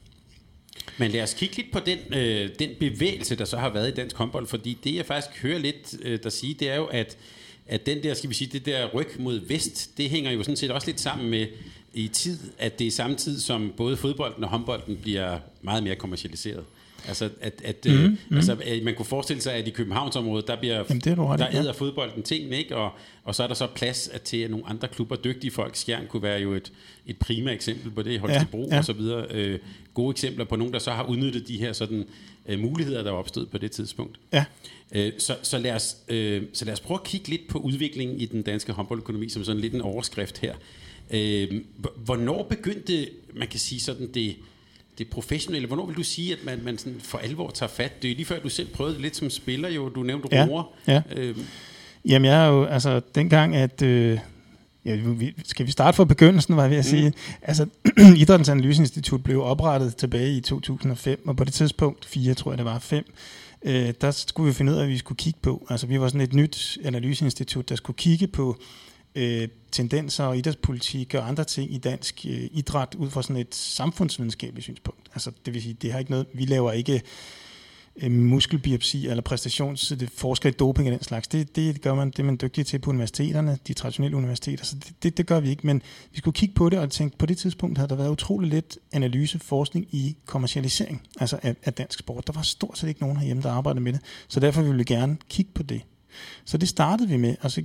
Men lad os kigge lidt på den, øh, den bevægelse, der så har været i dansk håndbold, fordi det jeg faktisk hører lidt øh, der sige, det er jo, at, at den der, skal vi sige, det der ryg mod vest, det hænger jo sådan set også lidt sammen med i tid, at det er samtidig som både fodbolden og håndbolden bliver meget mere kommercialiseret. Altså, at, at, mm, øh, mm. altså, at man kunne forestille sig, at i Københavnsområdet, der, bliver, Jamen, det er der æder fodbolden ting, ikke? Og, og så er der så plads at til, at nogle andre klubber, dygtige folk, Skjern kunne være jo et, et prima eksempel på det, Holstebro ja, ja. og så videre. Øh, gode eksempler på nogen, der så har udnyttet de her sådan, øh, muligheder, der er opstået på det tidspunkt. Ja. Øh, så, så, lad os, øh, så lad os prøve at kigge lidt på udviklingen i den danske håndboldøkonomi, som sådan lidt en overskrift her. Øh, hvornår begyndte, man kan sige sådan det det professionelle. Hvornår vil du sige, at man, man sådan for alvor tager fat? Det er lige før, du selv prøvede det lidt som spiller, jo. Du nævnte ja, roer. Ja. Øhm. Jamen, jeg er jo, altså, dengang, at... Øh, ja, vi, skal vi starte fra begyndelsen, var jeg ved at mm. sige. Altså, Idrættens Analyseinstitut blev oprettet tilbage i 2005, og på det tidspunkt, fire tror jeg det var, fem, øh, der skulle vi finde ud af, at vi skulle kigge på. Altså, vi var sådan et nyt analyseinstitut, der skulle kigge på øh, tendenser og idrætspolitik og andre ting i dansk øh, idræt ud fra sådan et samfundsvidenskabeligt synspunkt. Altså det vil sige, det har ikke noget, vi laver ikke øh, muskelbiopsi eller præstationsforsker i doping og den slags. Det, det gør man, det er man dygtig til på universiteterne, de traditionelle universiteter, så det, det, det gør vi ikke. Men vi skulle kigge på det og tænke, på det tidspunkt havde der været utrolig lidt analyse, forskning i kommercialisering altså af, af dansk sport. Der var stort set ikke nogen herhjemme, der arbejdede med det, så derfor ville vi gerne kigge på det. Så det startede vi med, og så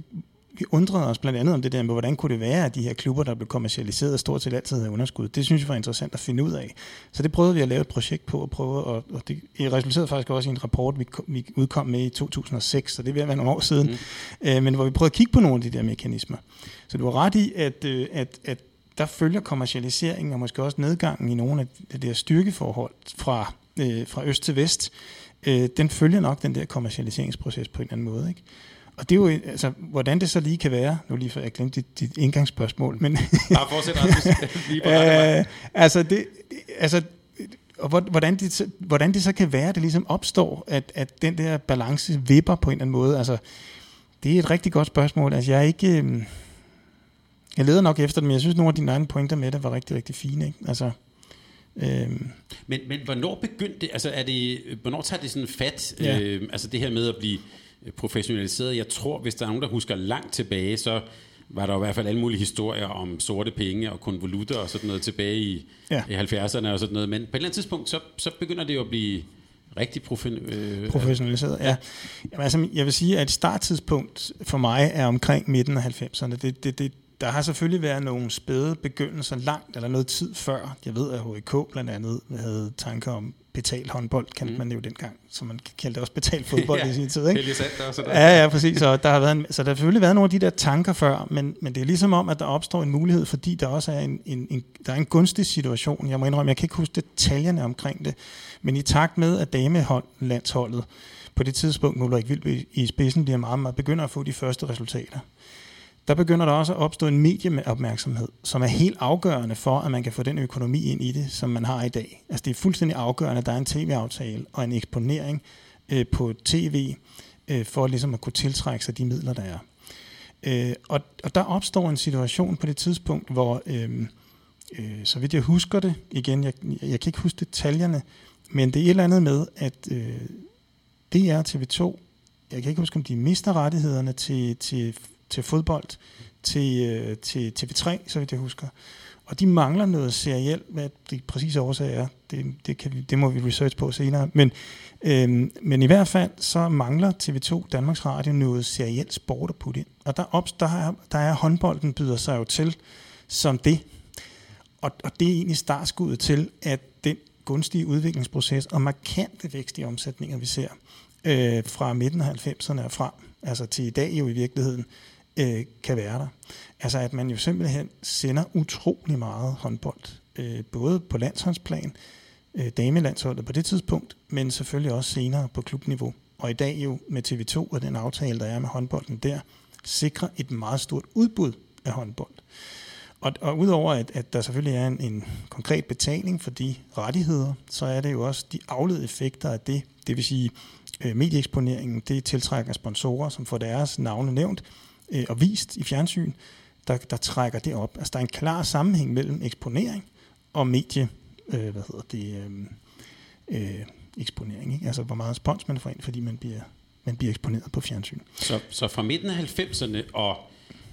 vi undrede os blandt andet om det der med, hvordan kunne det være, at de her klubber, der blev kommercialiseret, stort set altid havde underskud. Det synes vi var interessant at finde ud af. Så det prøvede vi at lave et projekt på, og prøve, og, og det resulterede faktisk også i en rapport, vi, vi udkom med i 2006, så det vil være nogle år siden, mm. øh, men hvor vi prøvede at kigge på nogle af de der mekanismer. Så du var ret i, at, øh, at, at der følger kommercialiseringen, og måske også nedgangen i nogle af det der styrkeforhold fra, øh, fra øst til vest, øh, den følger nok den der kommercialiseringsproces på en eller anden måde. Ikke? Og det er jo, altså, hvordan det så lige kan være, nu lige for jeg glemte dit, dit indgangsspørgsmål, men... Bare fortsæt, lige på øh, Altså, det, altså, og hvordan det, hvordan det så kan være, at det ligesom opstår, at, at den der balance vipper på en eller anden måde, altså, det er et rigtig godt spørgsmål. Altså, jeg er ikke... Øh, jeg leder nok efter det, men jeg synes, nogle af dine egne pointer med det var rigtig, rigtig fine. Ikke? Altså, Øhm, Men, men hvornår begyndte det, altså er det, hvornår tager det sådan fat, Ja. øh, altså det her med at blive professionaliseret? Jeg tror, hvis der er nogen, der husker langt tilbage, så var der i hvert fald alle mulige historier om sorte penge og konvolutter og sådan noget tilbage i, Ja. i 70'erne og sådan noget. Men på et eller andet tidspunkt, så, så begynder det jo at blive rigtig profe- øh, professionaliseret, ja. Jamen, altså, jeg vil sige, at et starttidspunkt for mig er omkring midten af 90'erne. Det, det, det, der har selvfølgelig været nogle spæde begyndelser langt, eller noget tid før. Jeg ved, at HK blandt andet havde tanker om betalt håndbold, kaldte mm. man det jo dengang, som man kaldte det også betalt fodbold ja. i sin tid. Ikke? Helge Sander og sådan Ja, ja, præcis. Så der har, været en, så der har selvfølgelig været nogle af de der tanker før, men, men det er ligesom om, at der opstår en mulighed, fordi der også er en, en, en, der er en gunstig situation. Jeg må indrømme, jeg kan ikke huske detaljerne omkring det, men i takt med, at damelandsholdet på det tidspunkt, nu Ulrik Vilby i spidsen bliver meget, meget, begynder at få de første resultater, der begynder der også at opstå en medieopmærksomhed, som er helt afgørende for, at man kan få den økonomi ind i det, som man har i dag. Altså det er fuldstændig afgørende, at der er en tv-aftale og en eksponering øh, på tv, øh, for ligesom at kunne tiltrække sig de midler, der er. Øh, og, og der opstår en situation på det tidspunkt, hvor, øh, øh, så vidt jeg husker det, igen, jeg, jeg kan ikke huske detaljerne, men det er et eller andet med, at øh, DR TV2, jeg kan ikke huske, om de mister rettighederne til, til, til fodbold, til, øh, til TV3, så vidt jeg husker. Og de mangler noget seriel, hvad det præcise årsag er, det, det, kan vi, det må vi research på senere. Men, øhm, men i hvert fald, så mangler TV2 Danmarks Radio noget serielt sport at putte ind. Og der, op, der, er, der er håndbolden byder sig jo til som det. Og, og det er egentlig startskuddet til, at den gunstige udviklingsproces og markante vækst i omsætninger, vi ser øh, fra midten af 90'erne og frem, altså til i dag jo i virkeligheden, øh, kan være der. Altså at man jo simpelthen sender utrolig meget håndbold, øh, både på landsholdsplan, øh, damelandsholdet på det tidspunkt, men selvfølgelig også senere på klubniveau. Og i dag jo med TV2 og den aftale, der er med håndbolden der, sikrer et meget stort udbud af håndbold. Og, og udover at, at der selvfølgelig er en, en konkret betaling for de rettigheder, så er det jo også de afledte effekter af det. Det vil sige, øh, medieeksponeringen, det tiltrækker sponsorer, som får deres navne nævnt øh, og vist i fjernsyn, der, der trækker det op. Altså der er en klar sammenhæng mellem eksponering og medie, øh, hvad hedder det, øh, øh, eksponering. Ikke? Altså hvor meget spons man får ind, fordi man bliver, man bliver eksponeret på fjernsyn. Så, så fra midten af 90'erne og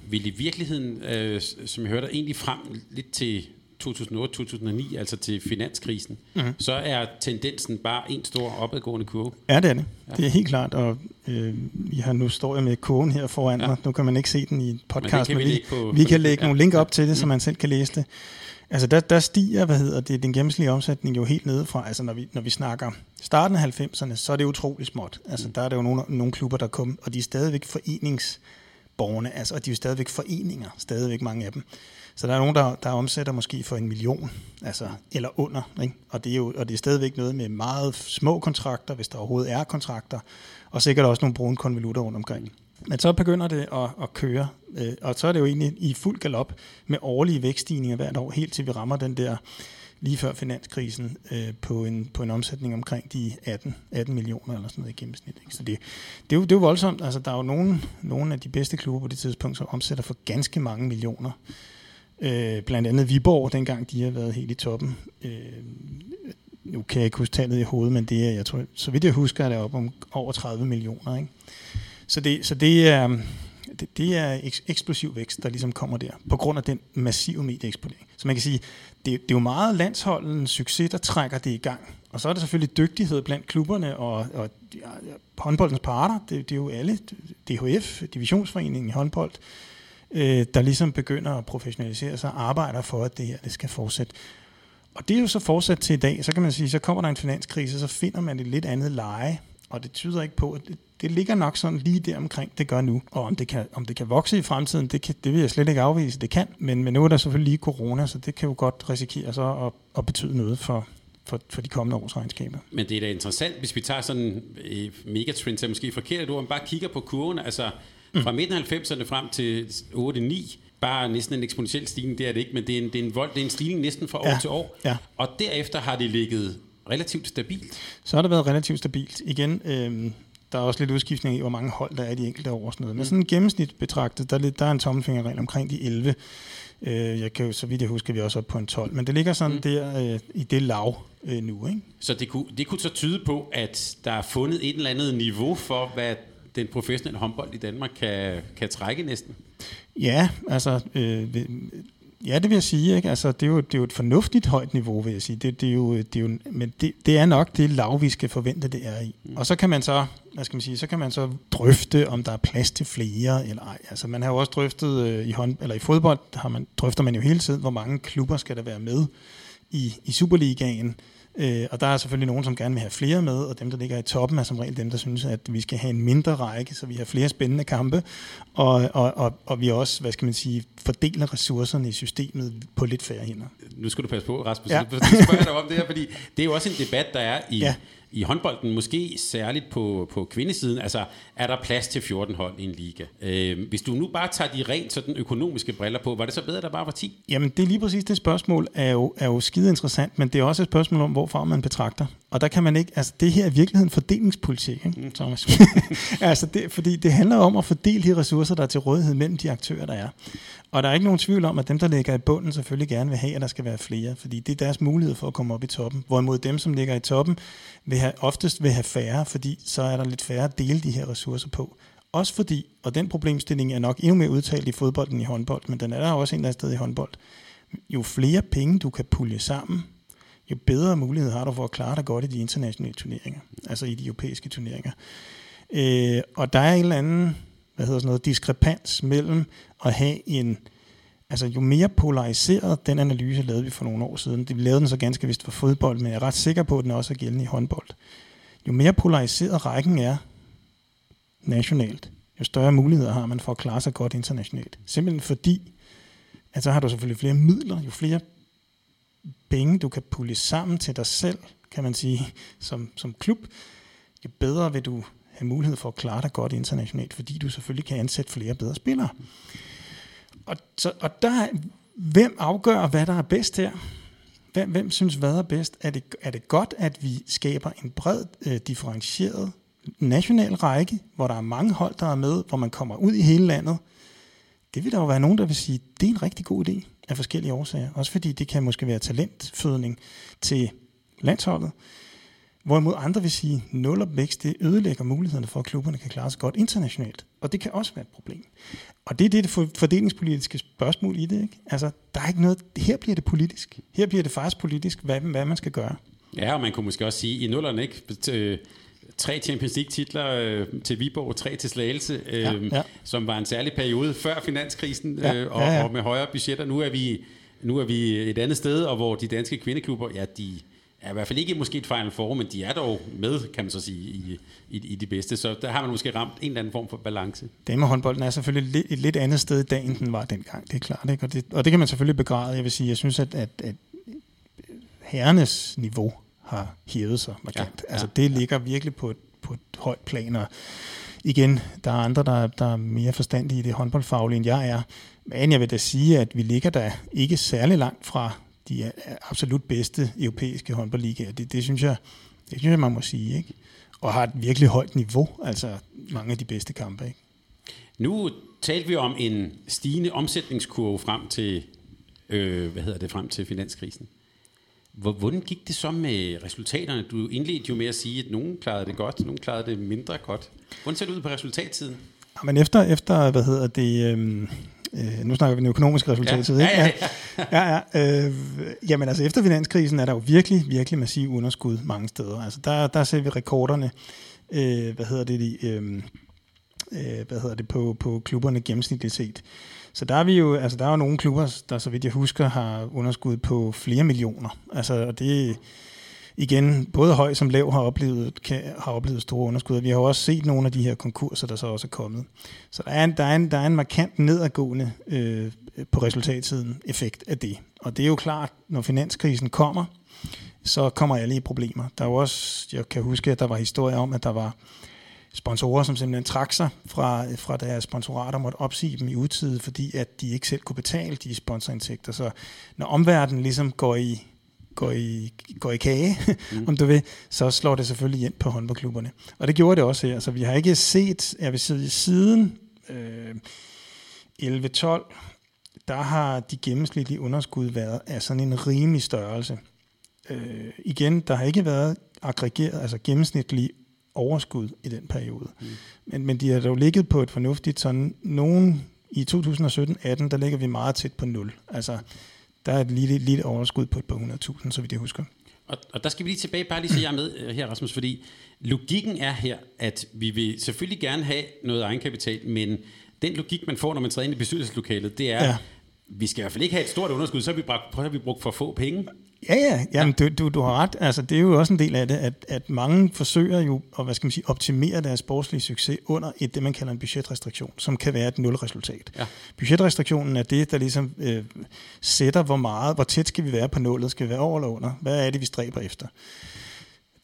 vil i virkeligheden, øh, som jeg hørte, egentlig frem lidt til 2008-2009, altså til finanskrisen, mm-hmm. så er tendensen bare en stor opadgående kurve. Ja, det er det. Ja. Det er helt klart, og øh, vi har nu står jeg med kogen her foran ja. mig. Nu kan man ikke se den i podcast, men, men vi, vi, på, vi kan lægge ja. nogle link op til det, så man selv kan læse det. Altså der, der stiger, hvad hedder det, den gennemsnitlige omsætning jo helt nedefra. Altså når vi, når vi snakker starten af 90'erne, så er det utrolig småt. Altså mm. der er der jo nogle, nogle klubber, der kom, og de er stadigvæk foreningsborgerne, altså, og de er jo stadigvæk foreninger, stadigvæk mange af dem. Så der er nogen, der, der omsætter måske for en million, altså, eller under. Ikke? Og, det er jo, og det er stadigvæk noget med meget små kontrakter, hvis der overhovedet er kontrakter, og sikkert også nogle brune konvolutter rundt omkring. Men så begynder det at, at køre, øh, og så er det jo egentlig i fuld galop med årlige vækststigninger hvert år, helt til vi rammer den der lige før finanskrisen øh, på, en, på en omsætning omkring de 18, 18 millioner eller sådan noget i gennemsnit. Ikke? Så det, det, er jo, det er jo voldsomt. Altså, der er jo nogle, nogle af de bedste klubber på det tidspunkt, som omsætter for ganske mange millioner. Øh, blandt andet Viborg, dengang de har været helt i toppen. Øh, nu kan jeg ikke huske tallet i hovedet, men det er, jeg tror, så vidt jeg husker, er det op om over 30 millioner. Ikke? Så, det, så det er, det, det er eksplosiv vækst, der ligesom kommer der, på grund af den massive medieeksponering. Så man kan sige, det, det er jo meget landsholdens succes, der trækker det i gang. Og så er der selvfølgelig dygtighed blandt klubberne og, og ja, håndboldens parter. Det, det er jo alle, DHF, Divisionsforeningen i håndbold, øh, Øh, der ligesom begynder at professionalisere sig og arbejder for, at det her det skal fortsætte. Og det er jo så fortsat til i dag. Så kan man sige, så kommer der en finanskrise, så finder man et lidt andet leje. Og det tyder ikke på, at det, det ligger nok sådan lige der omkring, det gør nu. Og om det kan, om det kan vokse i fremtiden, det, kan, det vil jeg slet ikke afvise, det kan. Men, men nu er der selvfølgelig lige corona, så det kan jo godt risikere så at, at betyde noget for, for, for de kommende års regnskaber. Men det er da interessant, hvis vi tager sådan øh, en megatrend, så måske forkert ord, men bare kigger på kurven, altså fra midten af 90'erne frem til 8-9, bare næsten en eksponentiel stigning, det er det ikke, men det er en, det er en, vold, det er en stigning næsten fra år Ja, til år. ja. Og derefter har det ligget relativt stabilt. Så har det været relativt stabilt. Igen, øh, der er også lidt udskiftning i, hvor mange hold der er i de enkelte år og sådan noget. Men sådan gennemsnit betragtet, der er, lidt, der er en tommelfingerregel omkring de 11 Øh, jeg kan jo, så vidt jeg husker, vi er også oppe på en 12. Men det ligger sådan mm. der øh, i det lav øh, nu. Ikke? Så det kunne, det kunne så tyde på, at der er fundet et eller andet niveau for, hvad den professionelle håndbold i Danmark kan, kan trække næsten? Ja, altså... Øh, Ja, det vil jeg sige. Ikke? Altså, det, er jo, det er jo et fornuftigt højt niveau, vil jeg sige. Det, det er jo, det er jo, men det, det er nok det lav, vi skal forvente, det er i. Mm. Og så kan man så, hvad skal man sige, så kan man så drøfte, om der er plads til flere eller ej. Altså, man har jo også drøftet øh, i, hånd, eller i fodbold, har man, drøfter man jo hele tiden, hvor mange klubber skal der være med i, i Superligaen. Øh, og der er selvfølgelig nogen, som gerne vil have flere med, og dem, der ligger i toppen, er som regel dem, der synes, at vi skal have en mindre række, så vi har flere spændende kampe, og, og, og, og vi også, hvad skal man sige, fordeler ressourcerne i systemet på lidt færre hænder. Nu skal du passe på, Rasmus. Ja. Jeg spørger dig om det her, fordi det er jo også en debat, der er i, ja i håndbolden, måske særligt på, på kvindesiden, altså er der plads til 14 hold i en liga? Øh, hvis du nu bare tager de rent sådan økonomiske briller på, var det så bedre, at der bare var 10? Jamen det er lige præcis det spørgsmål, er jo, er jo skide interessant, men det er også et spørgsmål om, hvorfra man betragter. Og der kan man ikke, altså det her er i virkeligheden fordelingspolitik, ikke, mm. Thomas? altså det, fordi det handler om at fordele de ressourcer, der er til rådighed mellem de aktører, der er. Og der er ikke nogen tvivl om, at dem, der ligger i bunden, selvfølgelig gerne vil have, at der skal være flere, fordi det er deres mulighed for at komme op i toppen. Hvorimod dem, som ligger i toppen, vil have, oftest vil have færre, fordi så er der lidt færre at dele de her ressourcer på. Også fordi, og den problemstilling er nok endnu mere udtalt i fodbold end i håndbold, men den er der også en eller anden sted i håndbold. Jo flere penge du kan pulje sammen, jo bedre mulighed har du for at klare dig godt i de internationale turneringer, altså i de europæiske turneringer. Øh, og der er en eller anden hvad hedder sådan noget, diskrepans mellem at have en, altså jo mere polariseret, den analyse lavede vi for nogle år siden, det vi lavede den så ganske vist for fodbold, men jeg er ret sikker på, at den også er gældende i håndbold. Jo mere polariseret rækken er nationalt, jo større muligheder har man for at klare sig godt internationalt. Simpelthen fordi, at så har du selvfølgelig flere midler, jo flere penge, du kan pulle sammen til dig selv, kan man sige, som, som klub, jo bedre vil du have mulighed for at klare dig godt internationalt, fordi du selvfølgelig kan ansætte flere bedre spillere. Og, så, og der, hvem afgør, hvad der er bedst her? Hvem, hvem synes, hvad er bedst? Er det, er det godt, at vi skaber en bred, øh, differentieret national række, hvor der er mange hold, der er med, hvor man kommer ud i hele landet? Det vil der jo være nogen, der vil sige, det er en rigtig god idé af forskellige årsager. Også fordi det kan måske være talentfødning til landsholdet. Hvorimod andre vil sige, nul opvækst, det ødelægger mulighederne for, at klubberne kan klare sig godt internationalt. Og det kan også være et problem. Og det er det fordelingspolitiske spørgsmål i det. Ikke? Altså, der er ikke noget, her bliver det politisk. Her bliver det faktisk politisk, hvad, hvad man skal gøre. Ja, og man kunne måske også sige, i nullerne ikke, øh, tre Champions League titler øh, til Viborg, tre til Slagelse, øh, ja, ja. som var en særlig periode før finanskrisen, ja, øh, og, ja, ja. og med højere budgetter. Nu er vi nu er vi et andet sted, og hvor de danske kvindeklubber, ja, de, er i hvert fald ikke måske et Final Four, men de er dog med, kan man så sige, i, i, i de bedste. Så der har man måske ramt en eller anden form for balance. Damehåndbolden er selvfølgelig lidt, et lidt andet sted i dag, end den var dengang, det er klart. Ikke? Og, det, og det kan man selvfølgelig begræde. Jeg vil sige, jeg synes, at, at, at herrenes niveau har hævet sig markant. Ja, altså det ja. ligger virkelig på et, på et højt plan, og igen, der er andre, der, der er mere forstandige i det håndboldfaglige, end jeg er. Men jeg vil da sige, at vi ligger der ikke særlig langt fra de absolut bedste europæiske håndboldligaer. Det, det, synes jeg, det synes jeg, man må sige. Ikke? Og har et virkelig højt niveau, altså mange af de bedste kampe. Ikke? Nu talte vi om en stigende omsætningskurve frem til, øh, hvad hedder det, frem til finanskrisen. Hvordan gik det så med resultaterne? Du indledte jo med at sige, at nogen klarede det godt, nogen klarede det mindre godt. Hvordan ser det ud på resultattiden? Ja, men efter, efter hvad hedder det, øh, Øh, nu snakker vi den økonomiske resultat. Ja, ja, ja. ja, ja øh, jamen altså efter finanskrisen er der jo virkelig, virkelig massiv underskud mange steder. Altså der, der ser vi rekorderne, øh, hvad hedder det, de, øh, øh, hvad hedder det på, på klubberne gennemsnitligt set. Så der er vi jo, altså der er jo nogle klubber, der så vidt jeg husker, har underskud på flere millioner. Altså og det igen, både høj som lav har oplevet, kan, har oplevet store underskud. Vi har jo også set nogle af de her konkurser, der så også er kommet. Så der er en, der er en, der er en markant nedadgående øh, på resultatsiden effekt af det. Og det er jo klart, når finanskrisen kommer, så kommer alle i problemer. Der er jo også, jeg kan huske, at der var historier om, at der var sponsorer, som simpelthen trak sig fra, fra deres sponsorater, måtte opsige dem i utide, fordi at de ikke selv kunne betale de sponsorindtægter. Så når omverdenen ligesom går i går i, går i kage, mm. om du vil, så slår det selvfølgelig ind på håndboldklubberne. Og det gjorde det også her. Så vi har ikke set, jeg vil sige, siden øh, 11-12, der har de gennemsnitlige underskud været af sådan en rimelig størrelse. Øh, igen, der har ikke været aggregeret, altså gennemsnitlige overskud i den periode. Mm. Men, men de har dog ligget på et fornuftigt sådan, nogen i 2017-18, der ligger vi meget tæt på nul. Altså, der er et lille, lille overskud på et par hundredtusind, så vidt jeg husker. Og, og der skal vi lige tilbage, bare lige så jeg er med øh, her, Rasmus, fordi logikken er her, at vi vil selvfølgelig gerne have noget egenkapital, men den logik, man får, når man træder ind i bestyrelseslokalet, det er, ja. vi skal i hvert fald ikke have et stort underskud, så har vi brugt, har vi brugt for få penge. Ja, ja, jamen, ja. Du, du, du har ret. Altså, det er jo også en del af det, at, at mange forsøger jo at hvad skal man sige, optimere deres sportslige succes under et, det, man kalder en budgetrestriktion, som kan være et nulresultat. Ja. Budgetrestriktionen er det, der ligesom øh, sætter, hvor meget, hvor tæt skal vi være på nullet, skal vi være over eller under, hvad er det, vi stræber efter.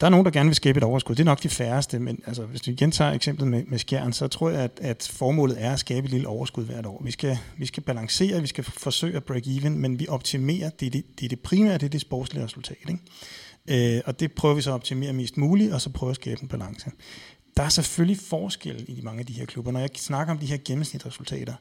Der er nogen, der gerne vil skabe et overskud. Det er nok de færreste, men altså, hvis vi igen tager eksemplet med, med skjern, så tror jeg, at, at formålet er at skabe et lille overskud hvert år. Vi skal, vi skal balancere, vi skal forsøge at break even, men vi optimerer, det er det, det, er det primære, det er det sportslige resultat. Ikke? Øh, og det prøver vi så at optimere mest muligt, og så prøver at skabe en balance. Der er selvfølgelig forskel i de mange af de her klubber. Når jeg snakker om de her gennemsnitsresultater,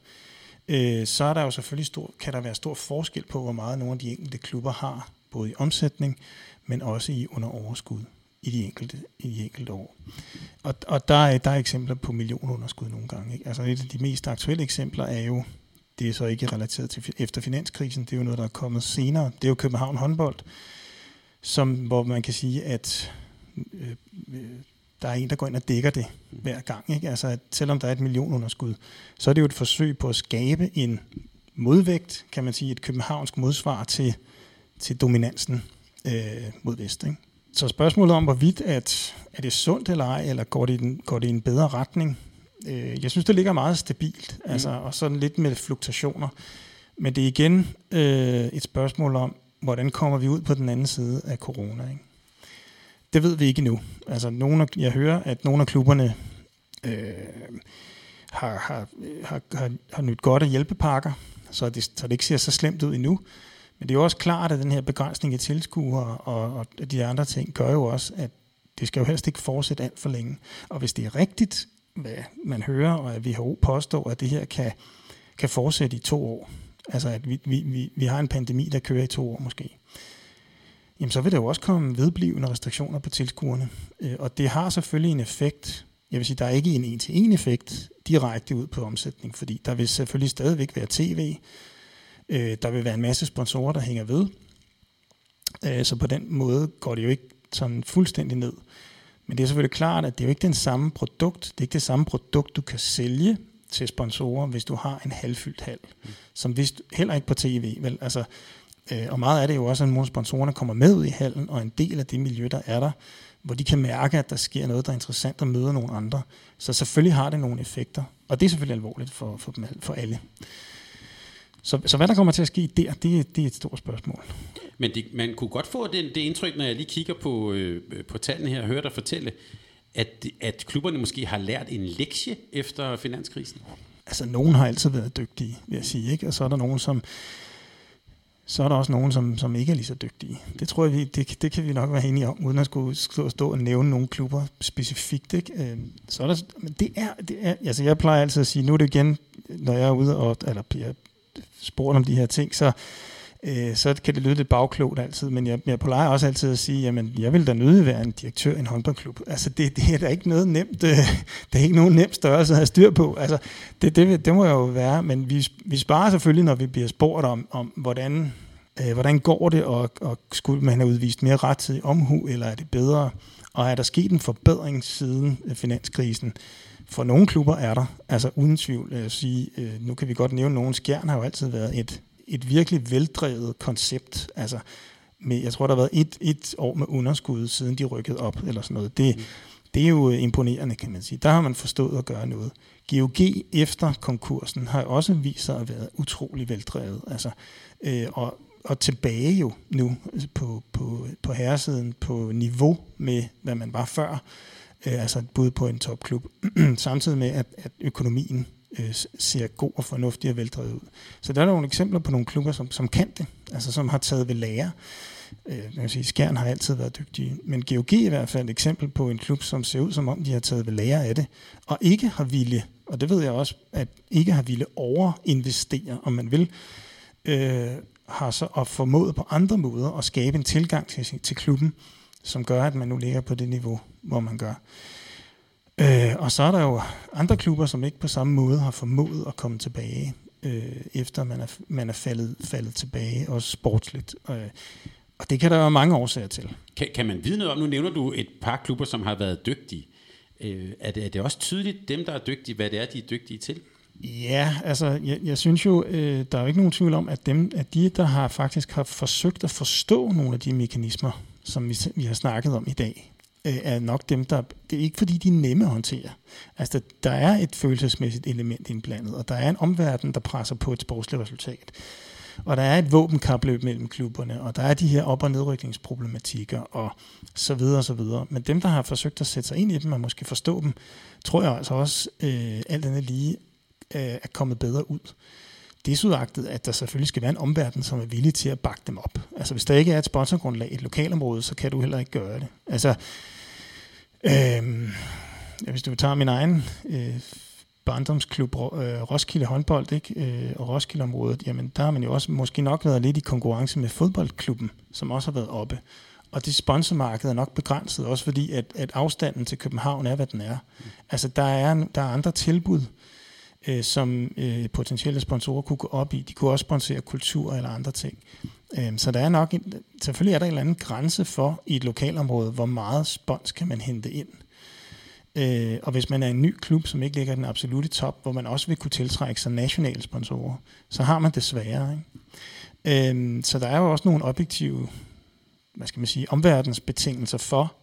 øh, så er der jo selvfølgelig stor, kan der være stor forskel på, hvor meget nogle af de enkelte klubber har, både i omsætning, men også i under overskud i de enkelte, i de enkelte år. Og, og der, er, der er eksempler på millionunderskud nogle gange. Ikke? Altså et af de mest aktuelle eksempler er jo, det er så ikke relateret til efter finanskrisen, det er jo noget, der er kommet senere. Det er jo København håndbold, som, hvor man kan sige, at øh, øh, der er en, der går ind og dækker det hver gang. Ikke? Altså, at selvom der er et millionunderskud, så er det jo et forsøg på at skabe en modvægt, kan man sige, et københavnsk modsvar til, til dominansen øh, mod vest. Ikke? Så spørgsmålet om, hvorvidt at, er det sundt eller ej, eller går det, den, går det i en bedre retning? Øh, jeg synes, det ligger meget stabilt, mm. altså, og sådan lidt med fluktuationer. Men det er igen øh, et spørgsmål om, hvordan kommer vi ud på den anden side af corona? Ikke? Det ved vi ikke nu. Altså, nogle af, jeg hører, at nogle af klubberne øh, har, har, har, har, har nyt godt af hjælpepakker, så det, så det ikke ser så slemt ud endnu. Men det er jo også klart, at den her begrænsning af tilskuere og, og de andre ting gør jo også, at det skal jo helst ikke fortsætte alt for længe. Og hvis det er rigtigt, hvad man hører, og at WHO påstår, at det her kan, kan fortsætte i to år, altså at vi, vi, vi, vi har en pandemi, der kører i to år måske, jamen så vil der jo også komme vedblivende restriktioner på tilskuerne. Øh, og det har selvfølgelig en effekt. Jeg vil sige, der er ikke en en-til-en effekt direkte ud på omsætning, fordi der vil selvfølgelig stadigvæk være tv, Øh, der vil være en masse sponsorer, der hænger ved. Øh, så på den måde går det jo ikke sådan fuldstændig ned. Men det er selvfølgelig klart, at det er jo ikke den samme produkt. Det er ikke det samme produkt, du kan sælge til sponsorer, hvis du har en halvfyldt hal. Mm. Som hvis, du, heller ikke på tv. Vel? Altså, øh, og meget af det er jo også, at nogle sponsorerne kommer med ud i hallen, og en del af det miljø, der er der, hvor de kan mærke, at der sker noget, der er interessant, og møder nogle andre. Så selvfølgelig har det nogle effekter. Og det er selvfølgelig alvorligt for, for, dem, for alle. Så, så hvad der kommer til at ske der, det, det er et stort spørgsmål. Men det, man kunne godt få det, det indtryk, når jeg lige kigger på, øh, på tallene her og hører dig fortælle, at, at klubberne måske har lært en lektie efter finanskrisen. Altså, nogen har altid været dygtige, vil jeg sige, ikke? og så er der nogen, som så er der også nogen, som, som ikke er lige så dygtige. Det tror jeg, vi, det, det kan vi nok være enige om, uden at skulle stå, stå og nævne nogle klubber specifikt. Ikke? Øh, så er der, men det er, det er, altså jeg plejer altid at sige, nu er det igen, når jeg er ude og, eller jeg spurgt om de her ting, så, øh, så kan det lyde lidt bagklogt altid, men jeg, jeg plejer også altid at sige, jamen jeg vil da nødig være en direktør i en håndboldklub. Altså det, det er da ikke noget nemt, øh, det er ikke nogen nem størrelse at have styr på. Altså det, det, det må jo være, men vi, vi sparer selvfølgelig, når vi bliver spurgt om, om hvordan, øh, hvordan går det, og, og skulle man have udvist mere rettidig omhu, eller er det bedre? Og er der sket en forbedring siden øh, finanskrisen? For nogle klubber er der, altså uden tvivl. Jeg sige, øh, nu kan vi godt nævne, at nogen skjern har jo altid været et, et virkelig veldrevet koncept. Altså, med, jeg tror, der har været et, et år med underskud, siden de rykkede op, eller sådan noget. Det, mm. det er jo imponerende, kan man sige. Der har man forstået at gøre noget. GOG efter konkursen har også vist sig at være utrolig veldrevet. Altså, øh, og, og tilbage jo nu på, på, på herresiden på niveau med, hvad man var før øh, altså et bud på en topklub, samtidig med, at, at økonomien øh, ser god og fornuftig og veldrevet ud. Så der er nogle eksempler på nogle klubber, som, som kan det, altså som har taget ved lære. Øh, jeg vil sige, Skjern har altid været dygtige, men GOG er i hvert fald et eksempel på en klub, som ser ud som om, de har taget ved lære af det, og ikke har ville, og det ved jeg også, at ikke har ville overinvestere, om man vil, øh, har så og formået på andre måder at skabe en tilgang til, til klubben, som gør, at man nu ligger på det niveau, hvor man gør. Øh, og så er der jo andre klubber, som ikke på samme måde har formået at komme tilbage, øh, efter man er, man er faldet, faldet tilbage, også sportsligt. Øh, og det kan der være mange årsager til. Kan, kan man vide noget om, nu nævner du et par klubber, som har været dygtige. Øh, er, det, er det også tydeligt, dem der er dygtige, hvad det er, de er dygtige til? Ja, altså jeg, jeg synes jo, øh, der er jo ikke nogen tvivl om, at, dem, at de, der har faktisk har forsøgt at forstå nogle af de mekanismer, som vi, vi har snakket om i dag, øh, er nok dem, der... Det er ikke fordi, de er nemme at håndtere. Altså, der er et følelsesmæssigt element indblandet, og der er en omverden, der presser på et sportsligt resultat. Og der er et våbenkapløb mellem klubberne, og der er de her op- og nedrykningsproblematikker, og så videre og så videre. Men dem, der har forsøgt at sætte sig ind i dem, og måske forstå dem, tror jeg altså også, øh, alt andet lige, øh, er kommet bedre ud. Desudagtet, at der selvfølgelig skal være en omverden, som er villig til at bakke dem op. Altså hvis der ikke er et sponsorgrundlag i et lokalområde, så kan du heller ikke gøre det. Altså, øh, hvis du tager min egen øh, barndomsklub øh, Roskilde håndbold ikke? Øh, og Roskildeområdet, jamen der har man jo også måske nok været lidt i konkurrence med fodboldklubben, som også har været oppe. Og det sponsormarked er nok begrænset, også fordi at, at afstanden til København er, hvad den er. Altså der er, der er andre tilbud, øh, Øh, som øh, potentielle sponsorer kunne gå op i. De kunne også sponsere kultur eller andre ting. Øh, så der er nok, en, selvfølgelig er der en eller anden grænse for i et lokalområde, hvor meget spons kan man hente ind. Øh, og hvis man er en ny klub, som ikke ligger i den absolute top, hvor man også vil kunne tiltrække sig nationale sponsorer, så har man det sværere. Ikke? Øh, så der er jo også nogle objektive hvad skal man sige, omverdensbetingelser for,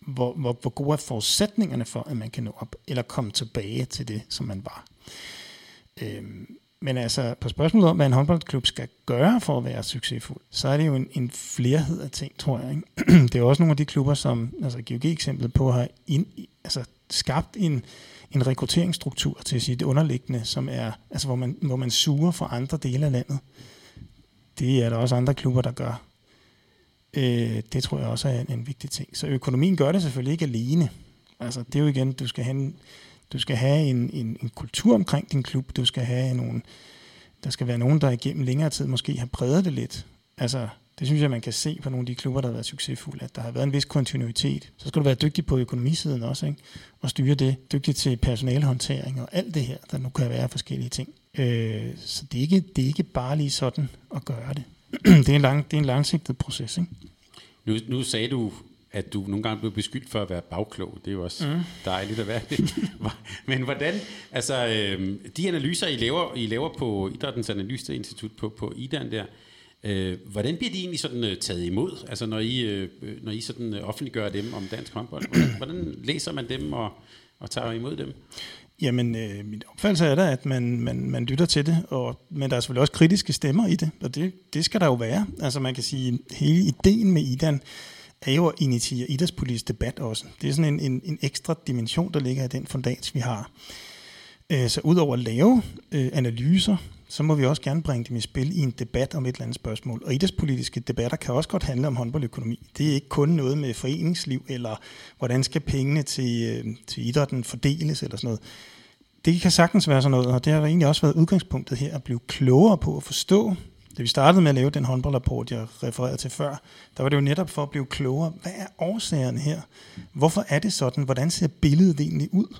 hvor, hvor, hvor gode er forudsætningerne for, at man kan nå op, eller komme tilbage til det, som man var. Øhm, men altså, på spørgsmålet om, hvad en håndboldklub skal gøre for at være succesfuld, så er det jo en, en flerhed af ting, tror jeg. Ikke? det er også nogle af de klubber, som, altså GOG-eksemplet på, har ind, altså, skabt en, en rekrutteringsstruktur til sit underliggende, som er, altså, hvor, man, hvor man suger fra andre dele af landet. Det er der også andre klubber, der gør. Øh, det tror jeg også er en, en vigtig ting. Så økonomien gør det selvfølgelig ikke alene. Altså, det er jo igen, du skal have en, du skal have en, en, en kultur omkring din klub. Du skal have nogle, der skal være nogen, der igennem længere tid måske har præget det lidt. Altså, det synes jeg, man kan se på nogle af de klubber, der har været succesfulde, at der har været en vis kontinuitet. Så skal du være dygtig på økonomisiden også, ikke? og styre det. Dygtig til personalehåndtering og alt det her, der nu kan være forskellige ting. Øh, så det er, ikke, det er ikke bare lige sådan at gøre det. det, er en lang, det er en langsigtet proces. Ikke? Nu, nu sagde du, at du nogle gange blev beskyldt for at være bagklog. Det er jo også mm. dejligt at være det. Men hvordan, altså øh, de analyser, I laver, I laver på Idrættens Analyseinstitut på, på IDAN der, øh, hvordan bliver de egentlig sådan uh, taget imod? Altså når I, øh, når I sådan uh, offentliggør dem om dansk håndbold, hvordan, hvordan læser man dem og, og tager imod dem? Jamen, øh, min opfattelse er da, at man, man, man lytter til det, og, men der er selvfølgelig også kritiske stemmer i det, og det, det skal der jo være. Altså man kan sige, hele ideen med IDAN er jo at initiere idrætspolitisk debat også. Det er sådan en, en, en ekstra dimension, der ligger i den fundats, vi har. Øh, så udover at lave øh, analyser, så må vi også gerne bringe dem i spil i en debat om et eller andet spørgsmål. Og idrætspolitiske debatter kan også godt handle om håndboldøkonomi. Det er ikke kun noget med foreningsliv, eller hvordan skal pengene til, øh, til idrætten fordeles, eller sådan noget. Det kan sagtens være sådan noget, og det har egentlig også været udgangspunktet her, at blive klogere på at forstå. Da vi startede med at lave den håndboldrapport, jeg refererede til før, der var det jo netop for at blive klogere. Hvad er årsagerne her? Hvorfor er det sådan? Hvordan ser billedet egentlig ud?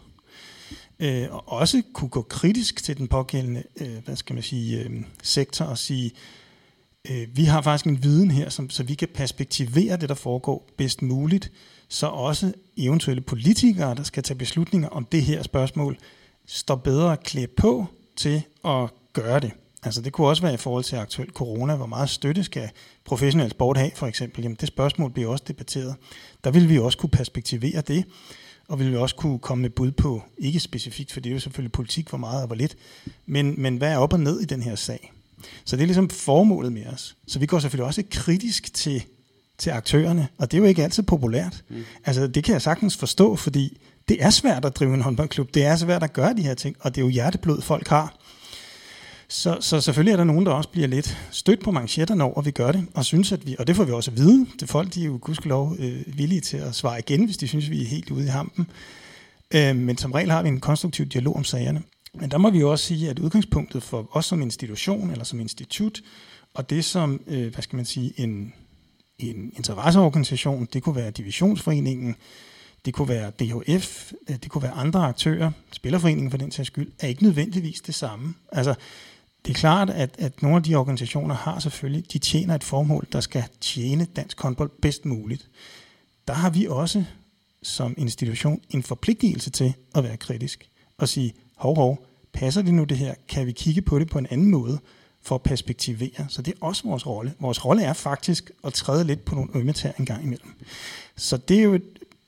Øh, og også kunne gå kritisk til den pågældende øh, hvad skal man sige, øh, sektor og sige, øh, vi har faktisk en viden her, som, så vi kan perspektivere det, der foregår bedst muligt, så også eventuelle politikere, der skal tage beslutninger om det her spørgsmål, står bedre klædt på til at gøre det. Altså det kunne også være i forhold til aktuel corona, hvor meget støtte skal professionel sport have, for eksempel. Jamen det spørgsmål bliver også debatteret. Der vil vi også kunne perspektivere det, og vil vi også kunne komme med bud på, ikke specifikt, for det er jo selvfølgelig politik, hvor meget og hvor lidt, men, men hvad er op og ned i den her sag? Så det er ligesom formålet med os. Så vi går selvfølgelig også kritisk til, til aktørerne, og det er jo ikke altid populært. Mm. Altså det kan jeg sagtens forstå, fordi det er svært at drive en håndboldklub. Det er svært at gøre de her ting, og det er jo hjerteblod, folk har. Så, så selvfølgelig er der nogen, der også bliver lidt stødt på manchetterne over, at vi gør det, og synes, at vi, og det får vi også at vide. Det folk, de er jo gudskelov øh, villige til at svare igen, hvis de synes, vi er helt ude i hampen. Øh, men som regel har vi en konstruktiv dialog om sagerne. Men der må vi jo også sige, at udgangspunktet for os som institution eller som institut, og det som, øh, hvad skal man sige, en, en interesseorganisation, det kunne være divisionsforeningen, det kunne være DHF, øh, det kunne være andre aktører, spillerforeningen for den sags skyld, er ikke nødvendigvis det samme. Altså, det er klart, at, at nogle af de organisationer har selvfølgelig, de tjener et formål, der skal tjene dansk håndbold bedst muligt. Der har vi også som institution en forpligtelse til at være kritisk og sige, hov, hov, passer det nu det her? Kan vi kigge på det på en anden måde for at perspektivere? Så det er også vores rolle. Vores rolle er faktisk at træde lidt på nogle ømmetær en gang imellem. Så det er jo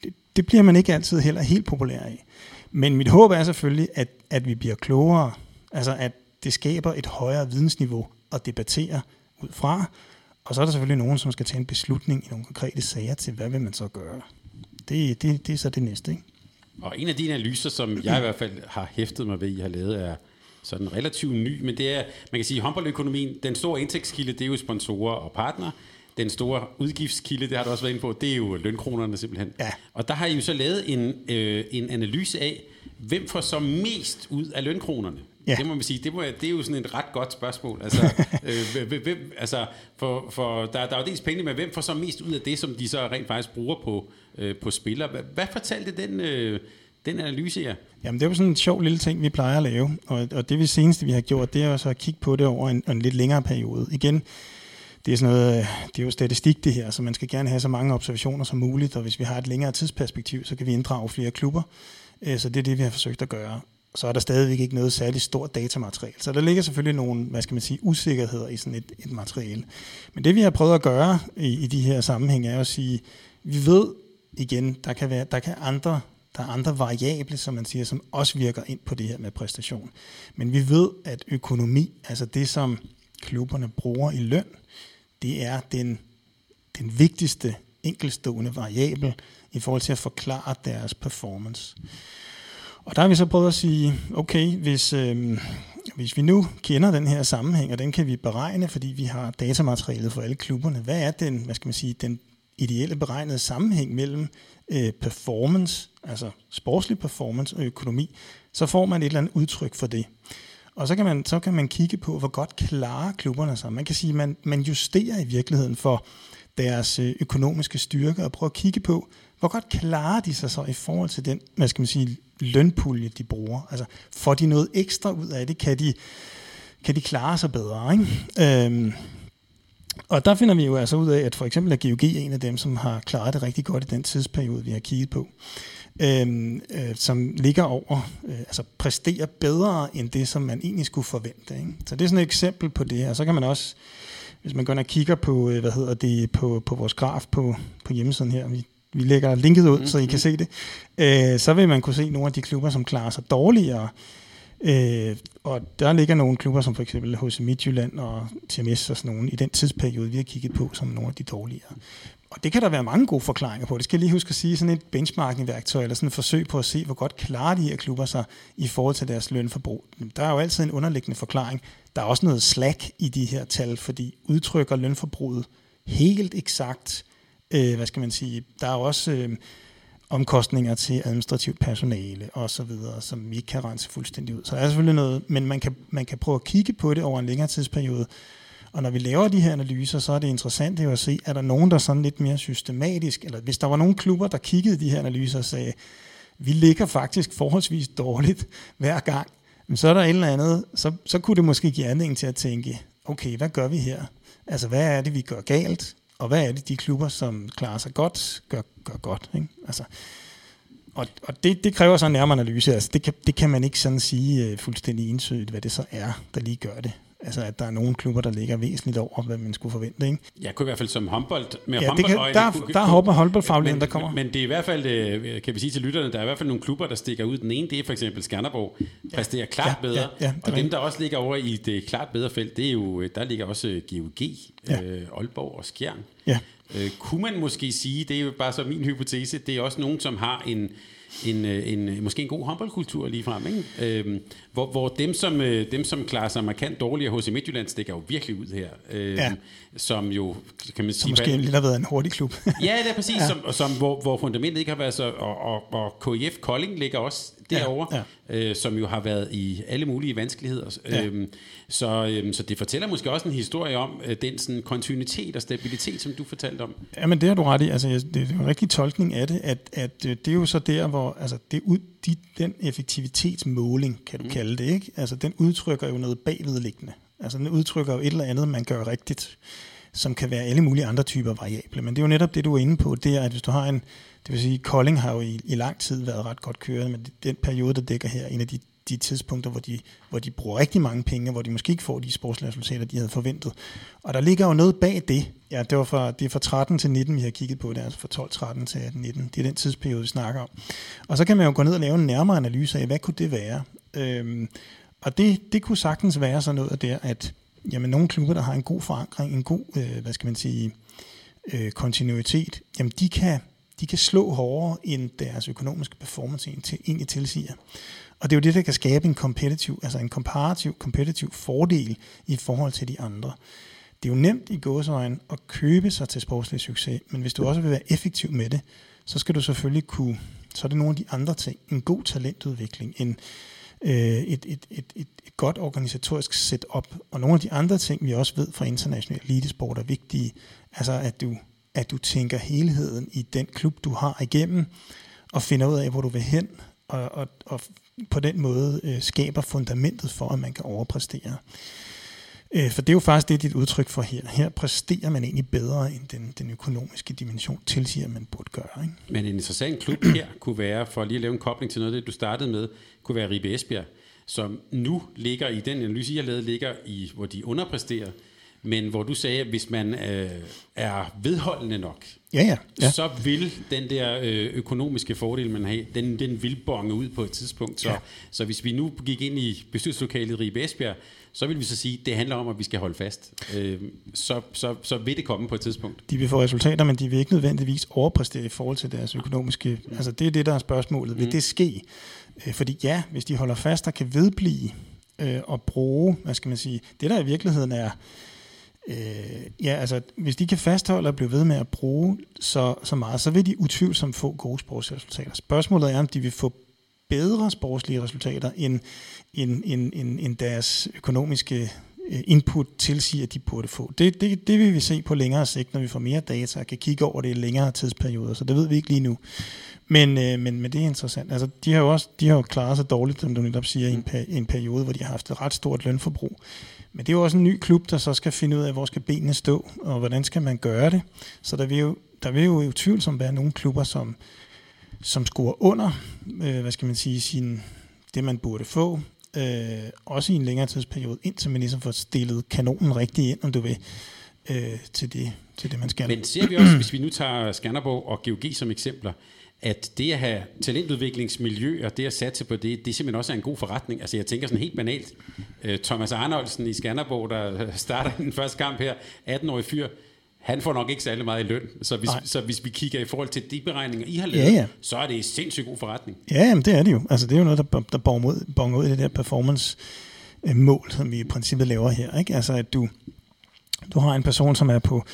det, det bliver man ikke altid heller helt populær af. Men mit håb er selvfølgelig, at, at vi bliver klogere. Altså at det skaber et højere vidensniveau at debattere ud fra. Og så er der selvfølgelig nogen, som skal tage en beslutning i nogle konkrete sager til, hvad vil man så gøre. Det, det, det er så det næste, ikke? Og en af de analyser, som jeg i hvert fald har hæftet mig ved, I har lavet, er sådan relativt ny, men det er, man kan sige, håndboldøkonomien, den store indtægtskilde, det er jo sponsorer og partner. Den store udgiftskilde, det har du også været inde på, det er jo lønkronerne simpelthen. Ja. Og der har I jo så lavet en, øh, en analyse af, hvem får så mest ud af lønkronerne? Ja. Det må man sige, det, må, det er jo sådan et ret godt spørgsmål. Altså, øh, hvem, altså for, for der, der er jo dels penge, men hvem får så mest ud af det, som de så rent faktisk bruger på, øh, på spillere? Hvad, hvad fortalte den, øh, den analyse jer? Jamen det er jo sådan en sjov lille ting, vi plejer at lave, og, og det vi seneste, vi har gjort, det er jo så at kigge på det over en, en lidt længere periode. Igen, det er, sådan noget, det er jo statistik det her, så man skal gerne have så mange observationer som muligt, og hvis vi har et længere tidsperspektiv, så kan vi inddrage flere klubber. Øh, så det er det, vi har forsøgt at gøre. Så er der stadigvæk ikke noget særligt stort datamateriale. Så der ligger selvfølgelig nogle, hvad skal man sige, usikkerheder i sådan et, et materiale. Men det vi har prøvet at gøre i, i de her sammenhænge, er at sige, vi ved igen, der kan, være, der kan andre der er andre variable, som man siger, som også virker ind på det her med præstation. Men vi ved, at økonomi, altså det, som klubberne bruger i løn, det er den, den vigtigste enkelstående variabel i forhold til at forklare deres performance. Og der har vi så prøvet at sige, okay, hvis, øh, hvis vi nu kender den her sammenhæng, og den kan vi beregne, fordi vi har datamaterialet for alle klubberne, hvad er den, hvad skal man sige, den ideelle beregnede sammenhæng mellem øh, performance, altså sportslig performance og økonomi, så får man et eller andet udtryk for det. Og så kan man, så kan man kigge på, hvor godt klarer klubberne sig. Man kan sige, at man, man justerer i virkeligheden for deres øh, økonomiske styrke og prøver at kigge på, hvor godt klarer de sig så i forhold til den, hvad skal man sige, lønpulje, de bruger. Altså, får de noget ekstra ud af det? Kan de, kan de klare sig bedre? Ikke? Øhm, og der finder vi jo altså ud af, at for eksempel er GOG en af dem, som har klaret det rigtig godt i den tidsperiode, vi har kigget på. Øhm, øh, som ligger over, øh, altså præsterer bedre end det, som man egentlig skulle forvente. Ikke? Så det er sådan et eksempel på det, her. så kan man også, hvis man går ind og kigger på, øh, hvad hedder det, på, på vores graf på, på hjemmesiden her, vi, vi lægger linket ud, mm-hmm. så I kan se det, øh, så vil man kunne se nogle af de klubber, som klarer sig dårligere, Øh, og der ligger nogle klubber, som for eksempel hos Midtjylland og TMS og sådan nogle, i den tidsperiode, vi har kigget på, som nogle af de dårligere. Og det kan der være mange gode forklaringer på. Det skal jeg lige huske at sige, sådan et benchmarking-værktøj, eller sådan et forsøg på at se, hvor godt klarer de her klubber sig i forhold til deres lønforbrug. Der er jo altid en underliggende forklaring. Der er også noget slack i de her tal, fordi udtrykker lønforbruget helt eksakt, øh, hvad skal man sige, der er også... Øh, omkostninger til administrativt personale og så videre, som vi ikke kan rense fuldstændig ud. Så der er selvfølgelig noget, men man kan, man kan prøve at kigge på det over en længere tidsperiode. Og når vi laver de her analyser, så er det interessant at se, er der nogen, der sådan lidt mere systematisk, eller hvis der var nogle klubber, der kiggede de her analyser og sagde, vi ligger faktisk forholdsvis dårligt hver gang, men så er der et eller andet, så, så kunne det måske give anledning til at tænke, okay, hvad gør vi her? Altså, hvad er det, vi gør galt? Og hvad er det, de klubber, som klarer sig godt, gør, gør godt. Ikke? Altså, og og det, det kræver så en nærmere analyse. Altså, det, kan, det kan man ikke sådan sige uh, fuldstændig entydigt, hvad det så er, der lige gør det. Altså, at der er nogle klubber, der ligger væsentligt over, hvad man skulle forvente. Ikke? Jeg kunne i hvert fald som håndbold... Med ja, håndbold kan, der, kunne, der hopper håndboldfagligheden, der kommer. Men, det er i hvert fald, øh, kan vi sige til lytterne, der er i hvert fald nogle klubber, der stikker ud. Den ene, det er for eksempel Skanderborg, ja. præsterer klart ja, bedre. Ja, ja, og dem, der også ligger over i det klart bedre felt, det er jo, der ligger også GOG, ja. øh, Aalborg og Skjern. Ja. Øh, kunne man måske sige, det er jo bare så min hypotese, det er også nogen, som har en, en, øh, en, måske en god håndboldkultur lige frem, ikke? Øhm, hvor, hvor dem, som, øh, dem, som klarer sig markant dårligere hos i Midtjylland, stikker jo virkelig ud her. Øhm, ja. Som jo, kan man sige... Som måske lidt har været en hurtig klub. ja, det er præcis, ja. som, som, hvor, hvor fundamentet ikke har været så... Og, og, og KIF Kolding ligger også derovre, ja, ja. Øh, som jo har været i alle mulige vanskeligheder. Ja. Øhm, så, øhm, så det fortæller måske også en historie om øh, den sådan, kontinuitet og stabilitet, som du fortalte om. Jamen det har du ret i. Altså, det er en rigtig tolkning af det, at, at øh, det er jo så der, hvor altså, det ud, de, den effektivitetsmåling, kan du mm kalde det, ikke? Altså, den udtrykker jo noget bagvedliggende. Altså, den udtrykker jo et eller andet, man gør rigtigt, som kan være alle mulige andre typer variable. Men det er jo netop det, du er inde på, det er, at hvis du har en, det vil sige, Kolding har jo i, i lang tid været ret godt kørende, men den periode, der dækker her, en af de, de tidspunkter, hvor de, hvor de bruger rigtig mange penge, hvor de måske ikke får de sportsresultater, de havde forventet. Og der ligger jo noget bag det. Ja, det, var fra, det er fra 13 til 19, vi har kigget på det, altså fra 12, 13 til 18, 19. Det er den tidsperiode, vi snakker om. Og så kan man jo gå ned og lave en nærmere analyse af, hvad kunne det være? Øhm, og det, det kunne sagtens være sådan noget der, at jamen, nogle klubber, der har en god forankring, en god, øh, hvad skal man sige, øh, kontinuitet, jamen de kan, de kan slå hårdere end deres økonomiske performance egentlig tilsiger. Og det er jo det, der kan skabe en kompetitiv, altså en komparativ, kompetitiv fordel i forhold til de andre. Det er jo nemt i gåsøjen at købe sig til sportslig succes, men hvis du også vil være effektiv med det, så skal du selvfølgelig kunne, så er det nogle af de andre ting. En god talentudvikling, en, øh, et, et, et, et, et godt organisatorisk setup, og nogle af de andre ting, vi også ved fra international elitesport er vigtige, altså at du at du tænker helheden i den klub, du har igennem, og finder ud af, hvor du vil hen, og, og, og på den måde øh, skaber fundamentet for, at man kan overpræstere. Øh, for det er jo faktisk det, dit udtryk for her. Her præsterer man egentlig bedre, end den, den økonomiske dimension tilsiger, man burde gøre. Ikke? Men en interessant klub her kunne være, for lige at lave en kobling til noget af det, du startede med, kunne være Ribe Esbjerg, som nu ligger i den analyse, jeg lavede, ligger i, hvor de underpræsterer, men hvor du sagde, at hvis man øh, er vedholdende nok, ja, ja, ja. så vil den der øh, økonomiske fordel, man har, den, den vil bonge ud på et tidspunkt. Så, ja. så hvis vi nu gik ind i bestyrelseslokalet i Ribe Esbjerg, så vil vi så sige, at det handler om, at vi skal holde fast. Øh, så, så, så vil det komme på et tidspunkt. De vil få resultater, men de vil ikke nødvendigvis overpræstere i forhold til deres økonomiske... Mm. Altså det er det, der er spørgsmålet. Vil mm. det ske? Øh, fordi ja, hvis de holder fast og kan vedblive øh, og bruge, hvad skal man sige, det der i virkeligheden er Øh, ja, altså, hvis de kan fastholde og blive ved med at bruge så, så meget, så vil de utvivlsomt få gode sportsresultater. Spørgsmålet er, om de vil få bedre sportslige resultater, end, end, end, end, end deres økonomiske øh, input tilsiger, at de burde få. Det, det, det vil vi se på længere sigt, når vi får mere data og kan kigge over det i længere tidsperioder, så det ved vi ikke lige nu. Men, øh, men, men det er interessant. Altså, de har jo også de har jo klaret sig dårligt, som du netop siger, i en, en periode, hvor de har haft et ret stort lønforbrug. Men det er jo også en ny klub, der så skal finde ud af, hvor skal benene stå, og hvordan skal man gøre det. Så der vil jo, der vil jo i tvivlsomt være nogle klubber, som, som scorer under, øh, hvad skal man sige, sin, det man burde få, øh, også i en længere tidsperiode, indtil man ligesom får stillet kanonen rigtigt ind, om du vil, øh, til, det, til det, man skal. Men ser vi også, hvis vi nu tager Skanderborg og GOG som eksempler, at det at have talentudviklingsmiljø og det at satse på det, det simpelthen også er en god forretning. Altså jeg tænker sådan helt banalt, uh, Thomas Arnoldsen i Skanderborg, der starter den første kamp her, 18-årig fyr, han får nok ikke særlig meget i løn. Så hvis, så hvis vi kigger i forhold til de beregninger, I har lavet, ja, ja. så er det en sindssygt god forretning. Ja, jamen, det er det jo. Altså, det er jo noget, der, der bonger ud, bonger ud i det der performance-mål, som vi i princippet laver her. Ikke? Altså, at du, du har en person, som er på...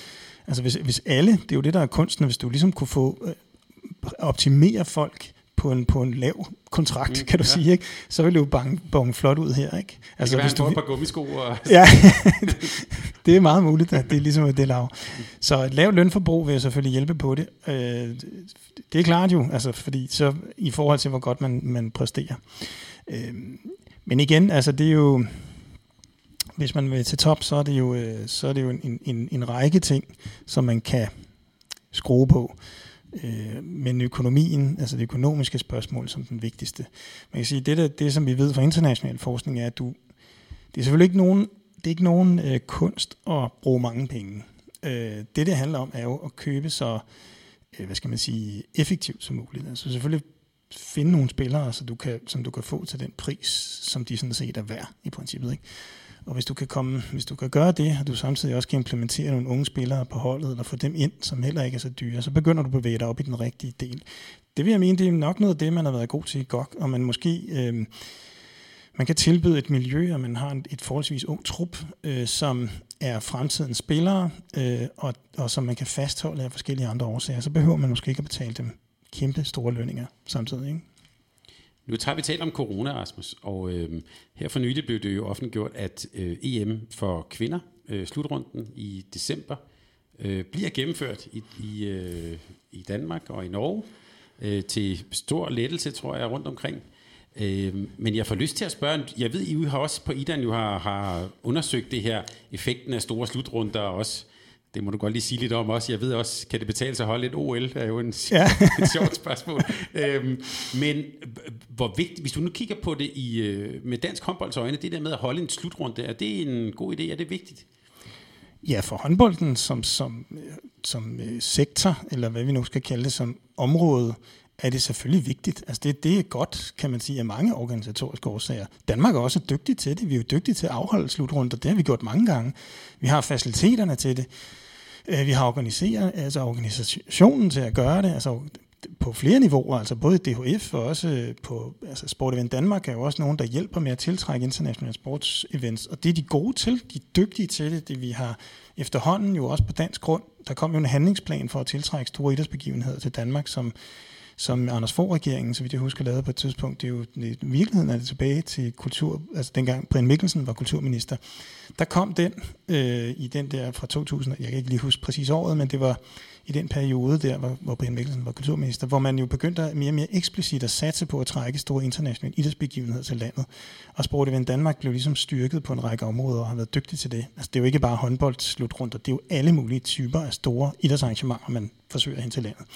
Altså, hvis, hvis alle... Det er jo det, der er kunsten, hvis du ligesom kunne få øh, optimere folk på en, på en lav kontrakt, mm, kan du ja. sige, ikke? så vil det jo bange, bange flot ud her. Ikke? Altså, det kan hvis være, du, et par gummisko. Og... ja, det er meget muligt, at det er ligesom det lav. Så et lavt lønforbrug vil jeg selvfølgelig hjælpe på det. Øh, det er klart jo, altså, fordi så i forhold til, hvor godt man, man præsterer. Øh, men igen, altså det er jo, hvis man vil til top, så er det jo, øh, så er det jo en, en, en række ting, som man kan skrue på. Øh, men økonomien, altså det økonomiske spørgsmål som den vigtigste. Man kan sige, det, der, det som vi ved fra international forskning er, at du, det er selvfølgelig ikke nogen, det er ikke nogen øh, kunst at bruge mange penge. Øh, det, det handler om, er jo at købe så, øh, hvad skal man sige, effektivt som muligt. Altså selvfølgelig finde nogle spillere, så du kan, som du kan få til den pris, som de sådan set er værd i princippet. Ikke? Og hvis du kan komme, hvis du kan gøre det, og du samtidig også kan implementere nogle unge spillere på holdet, eller få dem ind, som heller ikke er så dyre, så begynder du at bevæge dig op i den rigtige del. det vil jeg mene, det er nok noget af det, man har været god til i GOG, og man måske... Øh, man kan tilbyde et miljø, og man har et forholdsvis ung trup, øh, som er fremtidens spillere, øh, og, og som man kan fastholde af forskellige andre årsager. Så behøver man måske ikke at betale dem kæmpe store lønninger samtidig. Ikke? Nu tager vi talt om corona, Rasmus, og øh, her for nylig blev det jo offentliggjort, at øh, EM for kvinder, øh, slutrunden i december, øh, bliver gennemført i, i, øh, i Danmark og i Norge øh, til stor lettelse, tror jeg, rundt omkring. Øh, men jeg får lyst til at spørge, jeg ved, I har også på IDAN jo har, har undersøgt det her, effekten af store slutrunder også. Det må du godt lige sige lidt om også. Jeg ved også, kan det betale sig at holde et OL? Det er jo en, ja. et sjovt spørgsmål. øhm, men hvor vigtigt, hvis du nu kigger på det i, øh, med dansk håndbolds øjne, det der med at holde en slutrunde, er det en god idé? Er det vigtigt? Ja, for håndbolden som, som, som øh, sektor, eller hvad vi nu skal kalde det, som område, er det selvfølgelig vigtigt. Altså det, det er godt, kan man sige, af mange organisatoriske årsager. Danmark er også dygtig til det. Vi er jo dygtige til at afholde slutrunder. Det har vi gjort mange gange. Vi har faciliteterne til det. Øh, vi har organiseret, altså organisationen til at gøre det. Altså på flere niveauer, altså både DHF og også øh, på altså Sport Event Danmark er jo også nogen, der hjælper med at tiltrække internationale sportsevents, og det er de gode til, de er dygtige til det, det vi har efterhånden jo også på dansk grund. Der kom jo en handlingsplan for at tiltrække store idrætsbegivenheder til Danmark, som som Anders Fogh regeringen, så vidt jeg husker, lavede på et tidspunkt. Det er jo i virkeligheden er det tilbage til kultur, altså dengang Brian Mikkelsen var kulturminister. Der kom den øh, i den der fra 2000, jeg kan ikke lige huske præcis året, men det var i den periode der, hvor, hvor Brian Mikkelsen var kulturminister, hvor man jo begyndte mere og mere eksplicit at satse på at trække store internationale idrætsbegivenheder til landet. Og Sport Event Danmark blev ligesom styrket på en række områder og har været dygtig til det. Altså det er jo ikke bare håndbold slutrunder, det er jo alle mulige typer af store idrætsarrangementer, man forsøger hen til landet.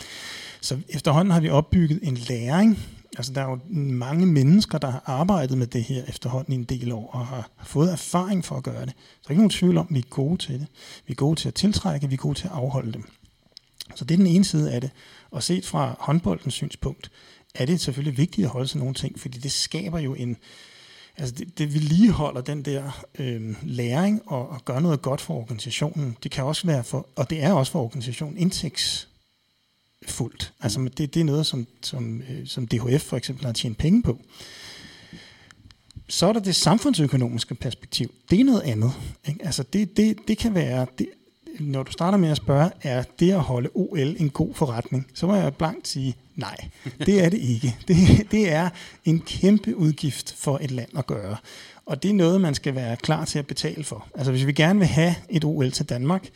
Så efterhånden har vi opbygget en læring. Altså der er jo mange mennesker, der har arbejdet med det her efterhånden i en del år, og har fået erfaring for at gøre det. Så der er ikke nogen tvivl om, at vi er gode til det. Vi er gode til at tiltrække, vi er gode til at afholde dem. Så det er den ene side af det. Og set fra håndboldens synspunkt, er det selvfølgelig vigtigt at holde sig nogle ting, fordi det skaber jo en, altså det, det vedligeholder den der øh, læring og, og gør noget godt for organisationen. Det kan også være for, og det er også for organisationen indtægts fuldt. Altså det, det er noget, som, som, øh, som DHF for eksempel har tjent penge på. Så er der det samfundsøkonomiske perspektiv. Det er noget andet. Ikke? Altså det, det, det kan være, det, når du starter med at spørge, er det at holde OL en god forretning, så må jeg blankt sige, nej, det er det ikke. Det, det er en kæmpe udgift for et land at gøre. Og det er noget, man skal være klar til at betale for. Altså hvis vi gerne vil have et OL til Danmark,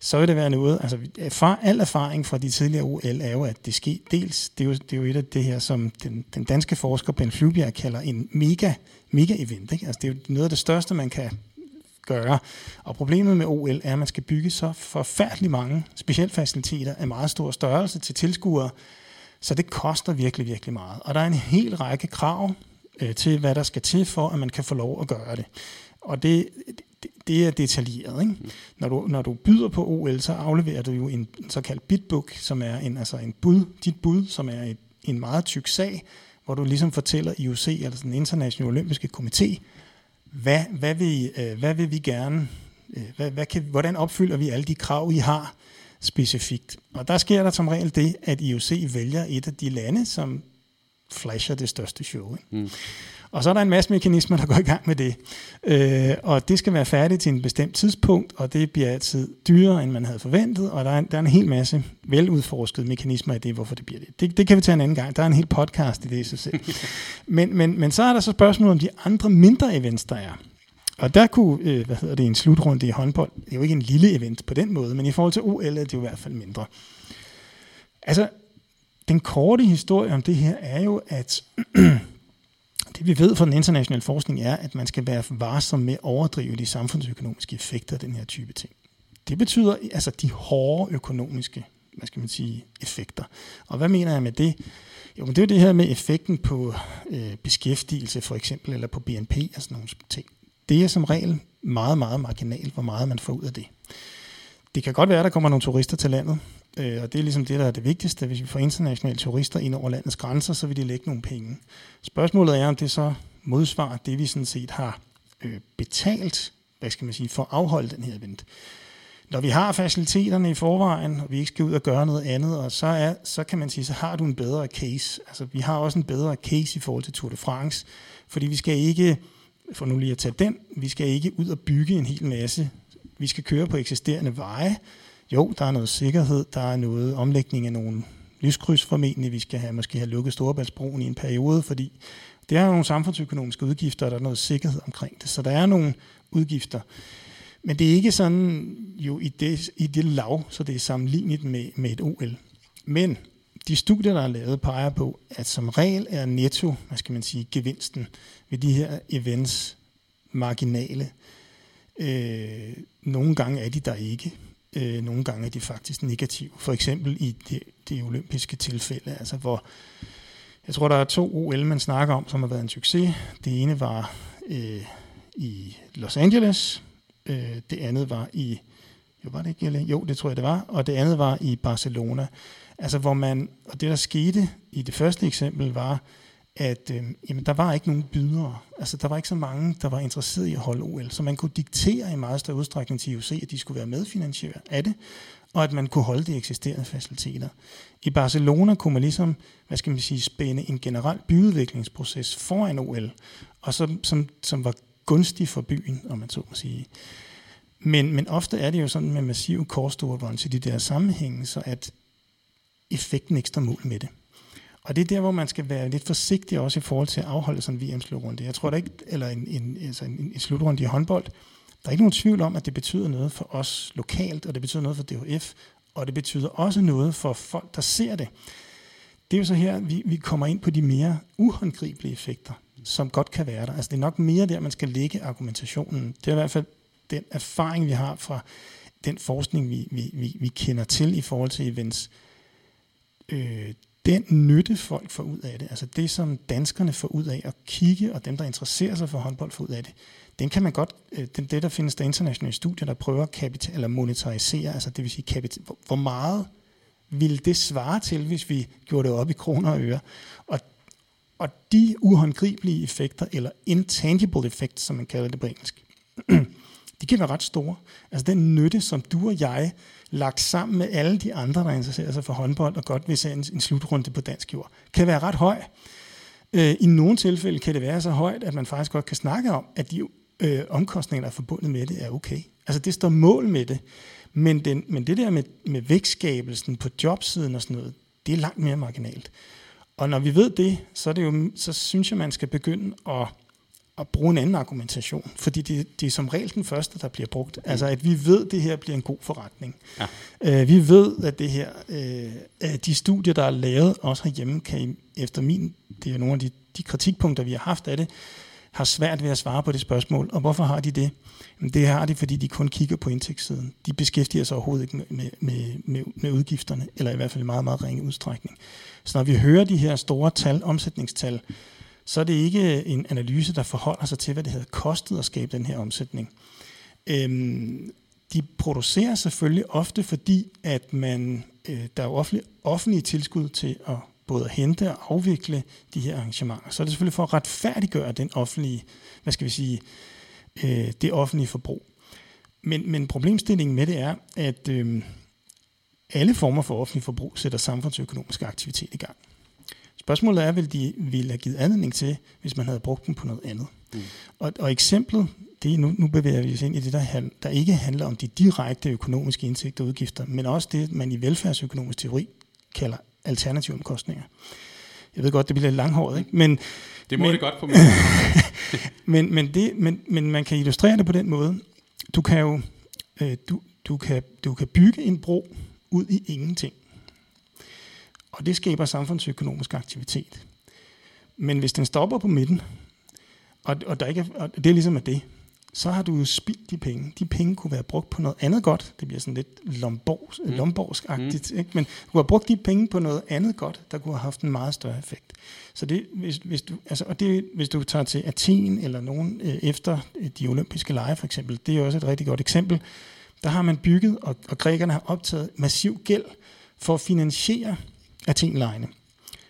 så vil det være noget, altså fra, al erfaring fra de tidligere OL er jo, at det sker dels, det er jo, det er jo et af det her, som den, den danske forsker Ben Flybjerg kalder en mega, mega event. Ikke? Altså det er jo noget af det største, man kan gøre. Og problemet med OL er, at man skal bygge så forfærdeligt mange specialfaciliteter af meget stor størrelse til tilskuere, så det koster virkelig, virkelig meget. Og der er en hel række krav øh, til, hvad der skal til for, at man kan få lov at gøre det. Og det, det, det er detaljeret. Ikke? Mm. Når, du, når du byder på OL, så afleverer du jo en såkaldt bitbook, som er en, altså en bud, dit bud, som er et, en meget tyk sag, hvor du ligesom fortæller IOC, altså den internationale olympiske komité, hvad, hvad, vil, øh, hvad vil vi gerne, øh, hvad, hvad kan, hvordan opfylder vi alle de krav, I har specifikt. Og der sker der som regel det, at IOC vælger et af de lande, som flasher det største show. Ikke? Mm. Og så er der en masse mekanismer, der går i gang med det. Øh, og det skal være færdigt til en bestemt tidspunkt, og det bliver altid dyrere, end man havde forventet, og der er, der er en hel masse veludforskede mekanismer i det, hvorfor det bliver det. det. Det kan vi tage en anden gang. Der er en hel podcast i det i sig selv. men, men, men så er der så spørgsmålet om de andre mindre events, der er. Og der kunne, øh, hvad hedder det, en slutrunde i håndbold, det er jo ikke en lille event på den måde, men i forhold til OL er det jo i hvert fald mindre. Altså, den korte historie om det her er jo, at det vi ved fra den internationale forskning er, at man skal være varsom med at overdrive de samfundsøkonomiske effekter af den her type ting. Det betyder altså de hårde økonomiske hvad skal man sige, effekter. Og hvad mener jeg med det? Jo, men det er det her med effekten på øh, beskæftigelse for eksempel, eller på BNP og altså sådan nogle ting. Det er som regel meget, meget marginalt, hvor meget man får ud af det. Det kan godt være, at der kommer nogle turister til landet, Øh, og det er ligesom det, der er det vigtigste. Hvis vi får internationale turister ind over landets grænser, så vil de lægge nogle penge. Spørgsmålet er, om det så modsvarer det, vi sådan set har øh, betalt, hvad skal man sige, for at afholde den her event. når vi har faciliteterne i forvejen, og vi ikke skal ud og gøre noget andet, og så, er, så kan man sige, så har du en bedre case. Altså, vi har også en bedre case i forhold til Tour de France, fordi vi skal ikke, for nu lige at tage den, vi skal ikke ud og bygge en hel masse. Vi skal køre på eksisterende veje. Jo, der er noget sikkerhed, der er noget omlægning af nogle lyskryds formentlig. Vi skal have, måske have lukket Storebæltsbroen i en periode, fordi det er nogle samfundsøkonomiske udgifter, og der er noget sikkerhed omkring det. Så der er nogle udgifter. Men det er ikke sådan jo i det, i det lav, så det er sammenlignet med, med et OL. Men de studier, der er lavet, peger på, at som regel er netto, hvad skal man sige, gevinsten ved de her events marginale. Øh, nogle gange er de der ikke. Øh, nogle gange er de faktisk negative. For eksempel i det, det olympiske tilfælde, altså hvor jeg tror, der er to OL, man snakker om, som har været en succes. Det ene var øh, i Los Angeles, øh, det andet var i, jo var det ikke, jo det tror jeg det var, og det andet var i Barcelona. Altså hvor man, og det der skete i det første eksempel var, at øh, jamen, der var ikke nogen bydere. Altså der var ikke så mange, der var interesseret i at holde OL. Så man kunne diktere i meget større udstrækning til IOC, at de skulle være medfinansieret af det, og at man kunne holde de eksisterende faciliteter. I Barcelona kunne man ligesom, hvad skal man sige, spænde en generel byudviklingsproces foran OL, og så, som, som var gunstig for byen, om man så må sige. Men, men ofte er det jo sådan med massive runs i de der sammenhænge, så at effekten ikke står mål med det. Og det er der, hvor man skal være lidt forsigtig også i forhold til at afholde sådan en VM-slutrunde. Jeg tror da ikke, eller en, en, altså en, en slutrunde i håndbold, der er ikke nogen tvivl om, at det betyder noget for os lokalt, og det betyder noget for DHF, og det betyder også noget for folk, der ser det. Det er jo så her, vi, vi kommer ind på de mere uhåndgribelige effekter, som godt kan være der. Altså det er nok mere der, man skal lægge argumentationen. Det er i hvert fald den erfaring, vi har fra den forskning, vi, vi, vi, vi kender til i forhold til events. Øh, den nytte, folk får ud af det, altså det, som danskerne får ud af at kigge, og dem, der interesserer sig for håndbold, får ud af det, den kan man godt, øh, den, det der findes der internationale studier, der prøver at kapital, eller monetarisere, altså det vil sige, kapital, hvor, hvor meget ville det svare til, hvis vi gjorde det op i kroner og øre. Og, og de uhåndgribelige effekter, eller intangible effects, som man kalder det på engelsk, de kan være ret store. Altså den nytte, som du og jeg lagt sammen med alle de andre, der interesserer sig for håndbold og godt vil se en, en slutrunde på dansk jord, kan være ret høj. Øh, I nogle tilfælde kan det være så højt, at man faktisk godt kan snakke om, at de øh, omkostninger, der er forbundet med det, er okay. Altså det står mål med det. Men, den, men det der med, med vækstskabelsen på jobsiden og sådan noget, det er langt mere marginalt. Og når vi ved det, så, er det jo, så synes jeg, man skal begynde at, at bruge en anden argumentation. Fordi det, det er som regel den første, der bliver brugt. Altså at vi ved, at det her bliver en god forretning. Ja. Uh, vi ved, at det her, uh, de studier, der er lavet, også herhjemme, kan efter min, det er nogle af de, de kritikpunkter, vi har haft af det, har svært ved at svare på det spørgsmål. Og hvorfor har de det? Det har de, fordi de kun kigger på indtægtssiden. De beskæftiger sig overhovedet ikke med, med, med, med udgifterne, eller i hvert fald i meget, meget ringe udstrækning. Så når vi hører de her store tal, omsætningstal, så er det ikke en analyse, der forholder sig til, hvad det havde kostet at skabe den her omsætning. Øhm, de producerer selvfølgelig ofte, fordi at man, øh, der er offentlige, offentlige tilskud til at både at hente og afvikle de her arrangementer. Så er det selvfølgelig for at retfærdiggøre den offentlige, hvad skal vi sige, øh, det offentlige forbrug. Men, men problemstillingen med det er, at øh, alle former for offentlig forbrug sætter samfundsøkonomisk aktivitet i gang. Spørgsmålet er, vil de ville have givet anledning til, hvis man havde brugt dem på noget andet. Mm. Og, og eksemplet, det er, nu, nu bevæger vi os ind i det, der, der ikke handler om de direkte økonomiske indtægter og udgifter, men også det, man i velfærdsøkonomisk teori kalder alternative omkostninger. Jeg ved godt, det bliver lidt langhåret, ikke? Men, det må men, det godt på mig. men, men, det, men, men man kan illustrere det på den måde. Du kan jo øh, du, du kan, du kan bygge en bro ud i ingenting. Og det skaber samfundsøkonomisk aktivitet. Men hvis den stopper på midten, og, og, der ikke er, og det er ligesom at det, så har du spildt de penge. De penge kunne være brugt på noget andet godt. Det bliver sådan lidt lomborgs, mm. Mm. Ikke? Men du har brugt de penge på noget andet godt, der kunne have haft en meget større effekt. Så det, hvis, hvis du, altså, og det, hvis du tager til Athen eller nogen øh, efter de olympiske lege for eksempel, det er også et rigtig godt eksempel. Der har man bygget, og, og grækerne har optaget massiv gæld for at finansiere Athenlejene.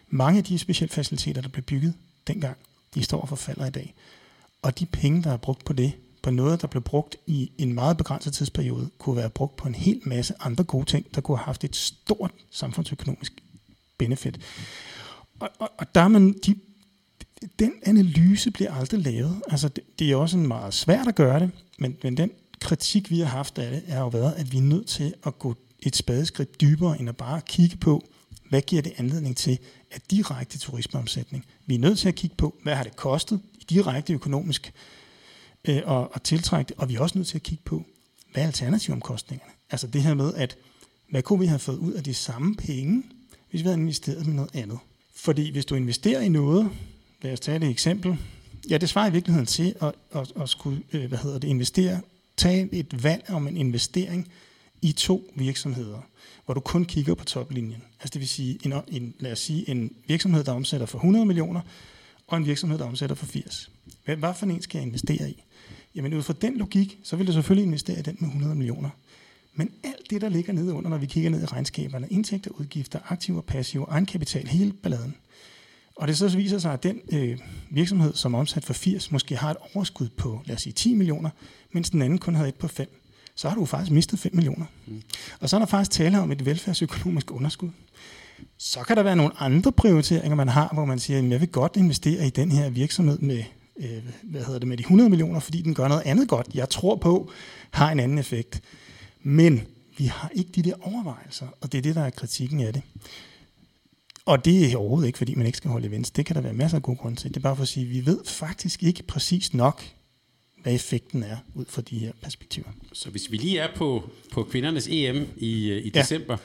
Mange af de specielle faciliteter, der blev bygget dengang, de står og forfalder i dag. Og de penge, der er brugt på det, på noget, der blev brugt i en meget begrænset tidsperiode, kunne være brugt på en hel masse andre gode ting, der kunne have haft et stort samfundsøkonomisk benefit. Og, og, og der er man, de, den analyse bliver aldrig lavet. Altså, det, det er også en meget svært at gøre det, men, men den kritik, vi har haft af det, er jo været, at vi er nødt til at gå et spadeskridt dybere, end at bare kigge på, hvad giver det anledning til af direkte turismeomsætning. Vi er nødt til at kigge på, hvad har det kostet direkte økonomisk øh, og, og tiltrække det, og vi er også nødt til at kigge på, hvad er alternativomkostningerne? Altså det her med, at hvad kunne vi have fået ud af de samme penge, hvis vi havde investeret med noget andet? Fordi hvis du investerer i noget, lad os tage et eksempel, ja, det svarer i virkeligheden til at, at, at skulle, øh, hvad hedder det, investere, tage et valg om en investering i to virksomheder, hvor du kun kigger på toplinjen. Altså det vil sige, en, en, lad os sige, en virksomhed, der omsætter for 100 millioner, og en virksomhed, der omsætter for 80. Hvad, hvad for en skal jeg investere i? Jamen ud fra den logik, så vil du selvfølgelig investere i den med 100 millioner. Men alt det, der ligger nede under, når vi kigger ned i regnskaberne, indtægter, udgifter, aktiver, passiver, egenkapital, hele balladen. Og det så viser sig, at den øh, virksomhed, som er omsat for 80, måske har et overskud på, lad os sige, 10 millioner, mens den anden kun havde et på 5. Så har du faktisk mistet 5 millioner. Mm. Og så er der faktisk tale om et velfærdsøkonomisk underskud. Så kan der være nogle andre prioriteringer, man har, hvor man siger, at jeg vil godt investere i den her virksomhed med, øh, hvad hedder det, med de 100 millioner, fordi den gør noget andet godt, jeg tror på, har en anden effekt. Men vi har ikke de der overvejelser, og det er det, der er kritikken af det. Og det er overhovedet ikke, fordi man ikke skal holde events. Det kan der være masser af gode grunde til. Det er bare for at sige, at vi ved faktisk ikke præcis nok, hvad effekten er ud fra de her perspektiver. Så hvis vi lige er på, på kvindernes EM i, øh, i december, ja.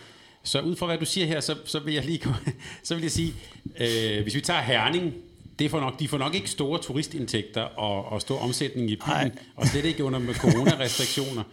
så ud fra hvad du siger her, så, så vil jeg lige så vil jeg sige, øh, hvis vi tager Herning, det får nok, de får nok ikke store turistindtægter og, og stor omsætning i byen, og slet ikke under med coronarestriktioner.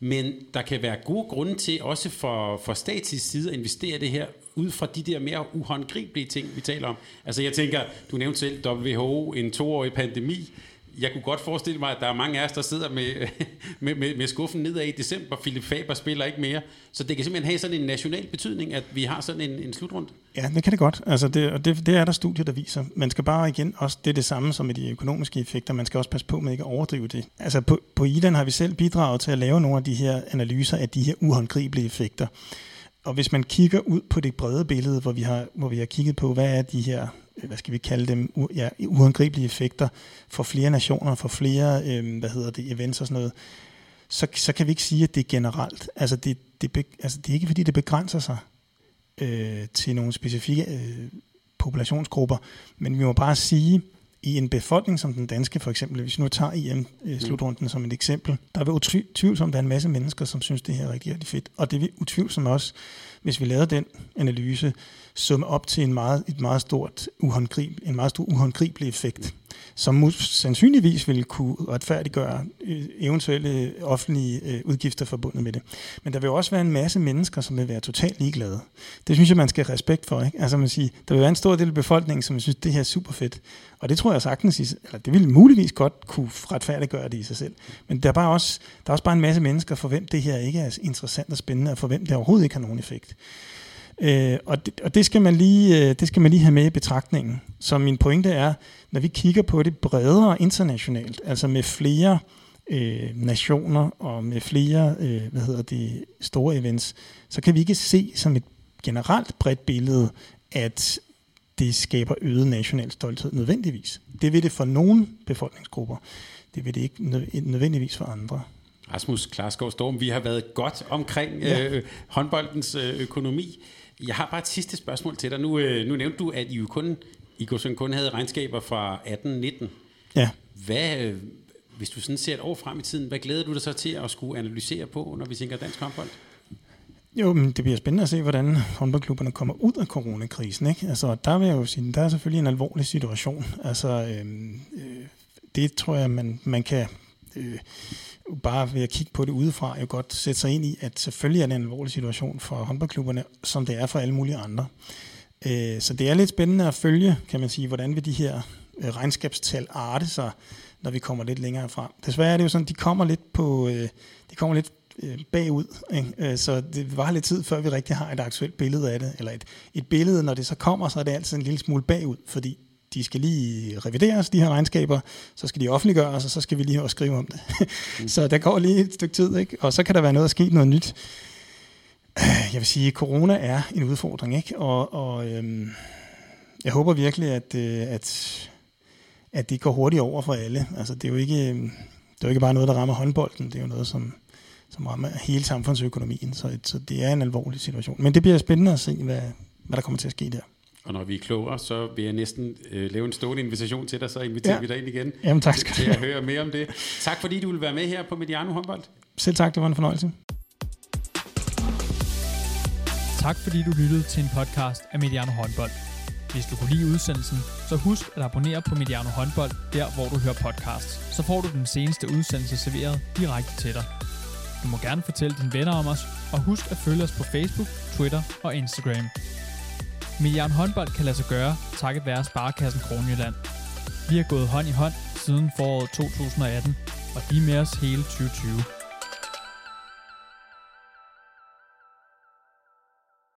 Men der kan være gode grunde til, også for, for statisk side, at investere det her ud fra de der mere uhåndgribelige ting, vi taler om. Altså jeg tænker, du nævnte selv WHO, en toårig pandemi jeg kunne godt forestille mig, at der er mange af os, der sidder med, med, med, med skuffen nedad i december. Philip Faber spiller ikke mere. Så det kan simpelthen have sådan en national betydning, at vi har sådan en, en slutrunde. Ja, det kan det godt. Altså det, og det, det er der studier, der viser. Man skal bare igen, også det er det samme som med de økonomiske effekter, man skal også passe på med ikke at overdrive det. Altså på, på IDAN har vi selv bidraget til at lave nogle af de her analyser af de her uhåndgribelige effekter. Og hvis man kigger ud på det brede billede, hvor vi har, hvor vi har kigget på, hvad er de her hvad skal vi kalde dem, u- ja, uangribelige effekter for flere nationer, for flere, øh, hvad hedder det, events og sådan noget, så, så kan vi ikke sige, at det er generelt. Altså det, det, be, altså det er ikke fordi, det begrænser sig øh, til nogle specifikke øh, populationsgrupper, men vi må bare sige, i en befolkning som den danske for eksempel, hvis vi nu tager EM-slutrunden mm. som et eksempel, der vil utvivlsomt være en masse mennesker, som synes, det her er rigtig, rigtig fedt. Og det vil utvivlsomt også, hvis vi lavede den analyse, summe op til en meget, et meget stort uhåndgrib, en meget stor uhåndgribelig effekt, som sandsynligvis ville kunne retfærdiggøre øh, eventuelle offentlige øh, udgifter forbundet med det. Men der vil også være en masse mennesker, som vil være totalt ligeglade. Det synes jeg, man skal have respekt for. Ikke? Altså man siger, der vil være en stor del af befolkningen, som synes, det her er super fedt. Og det tror jeg sagtens, eller det vil muligvis godt kunne retfærdiggøre det i sig selv. Men der er, bare også, der er også bare en masse mennesker, for hvem det her ikke er interessant og spændende, og for hvem det overhovedet ikke har nogen effekt. Øh, og, det, og det, skal man lige, øh, det skal man lige have med i betragtningen. Så min pointe er, når vi kigger på det bredere internationalt, altså med flere øh, nationer og med flere øh, hvad hedder det, store events, så kan vi ikke se som et generelt bredt billede, at det skaber øget national stolthed nødvendigvis. Det vil det for nogle befolkningsgrupper. Det vil det ikke nødvendigvis for andre. Rasmus Klarskov Storm, vi har været godt omkring ja. øh, håndboldens øh, økonomi. Jeg har bare et sidste spørgsmål til dig. Nu, øh, nu nævnte du, at I jo kun, I kun havde regnskaber fra 18-19. Ja. Hvad, øh, hvis du sådan ser et år frem i tiden, hvad glæder du dig så til at skulle analysere på, når vi tænker dansk håndbold? Jo, men det bliver spændende at se, hvordan håndboldklubberne kommer ud af coronakrisen. Ikke? Altså, der vil jeg jo sige, der er selvfølgelig en alvorlig situation. Altså, øhm, øh, det tror jeg, man, man kan øh, bare ved at kigge på det udefra, jo godt sætte sig ind i, at selvfølgelig er det en alvorlig situation for håndboldklubberne, som det er for alle mulige andre. Øh, så det er lidt spændende at følge, kan man sige, hvordan vil de her øh, regnskabstal arte sig, når vi kommer lidt længere frem. Desværre er det jo sådan, de kommer lidt på, øh, de kommer lidt øh, bagud, ikke? Øh, så det var lidt tid, før vi rigtig har et aktuelt billede af det, eller et, et billede, når det så kommer, så er det altid en lille smule bagud, fordi de skal lige revideres, de her regnskaber, så skal de offentliggøres, og så skal vi lige også skrive om det. Mm. så der går lige et stykke tid, ikke? og så kan der være noget at ske noget nyt. Jeg vil sige, at corona er en udfordring, ikke? og, og øhm, jeg håber virkelig, at, øh, at, at det går hurtigt over for alle. Altså, det er jo ikke, øhm, det er jo ikke bare noget, der rammer håndbolden, det er jo noget, som, som rammer hele samfundsøkonomien, så, så det er en alvorlig situation. Men det bliver spændende at se, hvad, hvad der kommer til at ske der. Og når vi er klogere, så vil jeg næsten øh, lave en stående invitation til dig, så inviterer ja. vi dig ind igen. Jamen tak skal du have. Til at høre mere om det. Tak fordi du vil være med her på Mediano Håndbold. Selv tak, det var en fornøjelse. Tak fordi du lyttede til en podcast af Mediano Håndbold. Hvis du kunne lide udsendelsen, så husk at abonnere på Mediano Håndbold, der hvor du hører podcasts. Så får du den seneste udsendelse serveret direkte til dig. Du må gerne fortælle dine venner om os, og husk at følge os på Facebook, Twitter og Instagram. Mediano Håndbold kan lade sig gøre, takket være Sparkassen Kronjylland. Vi har gået hånd i hånd siden foråret 2018, og de er med os hele 2020.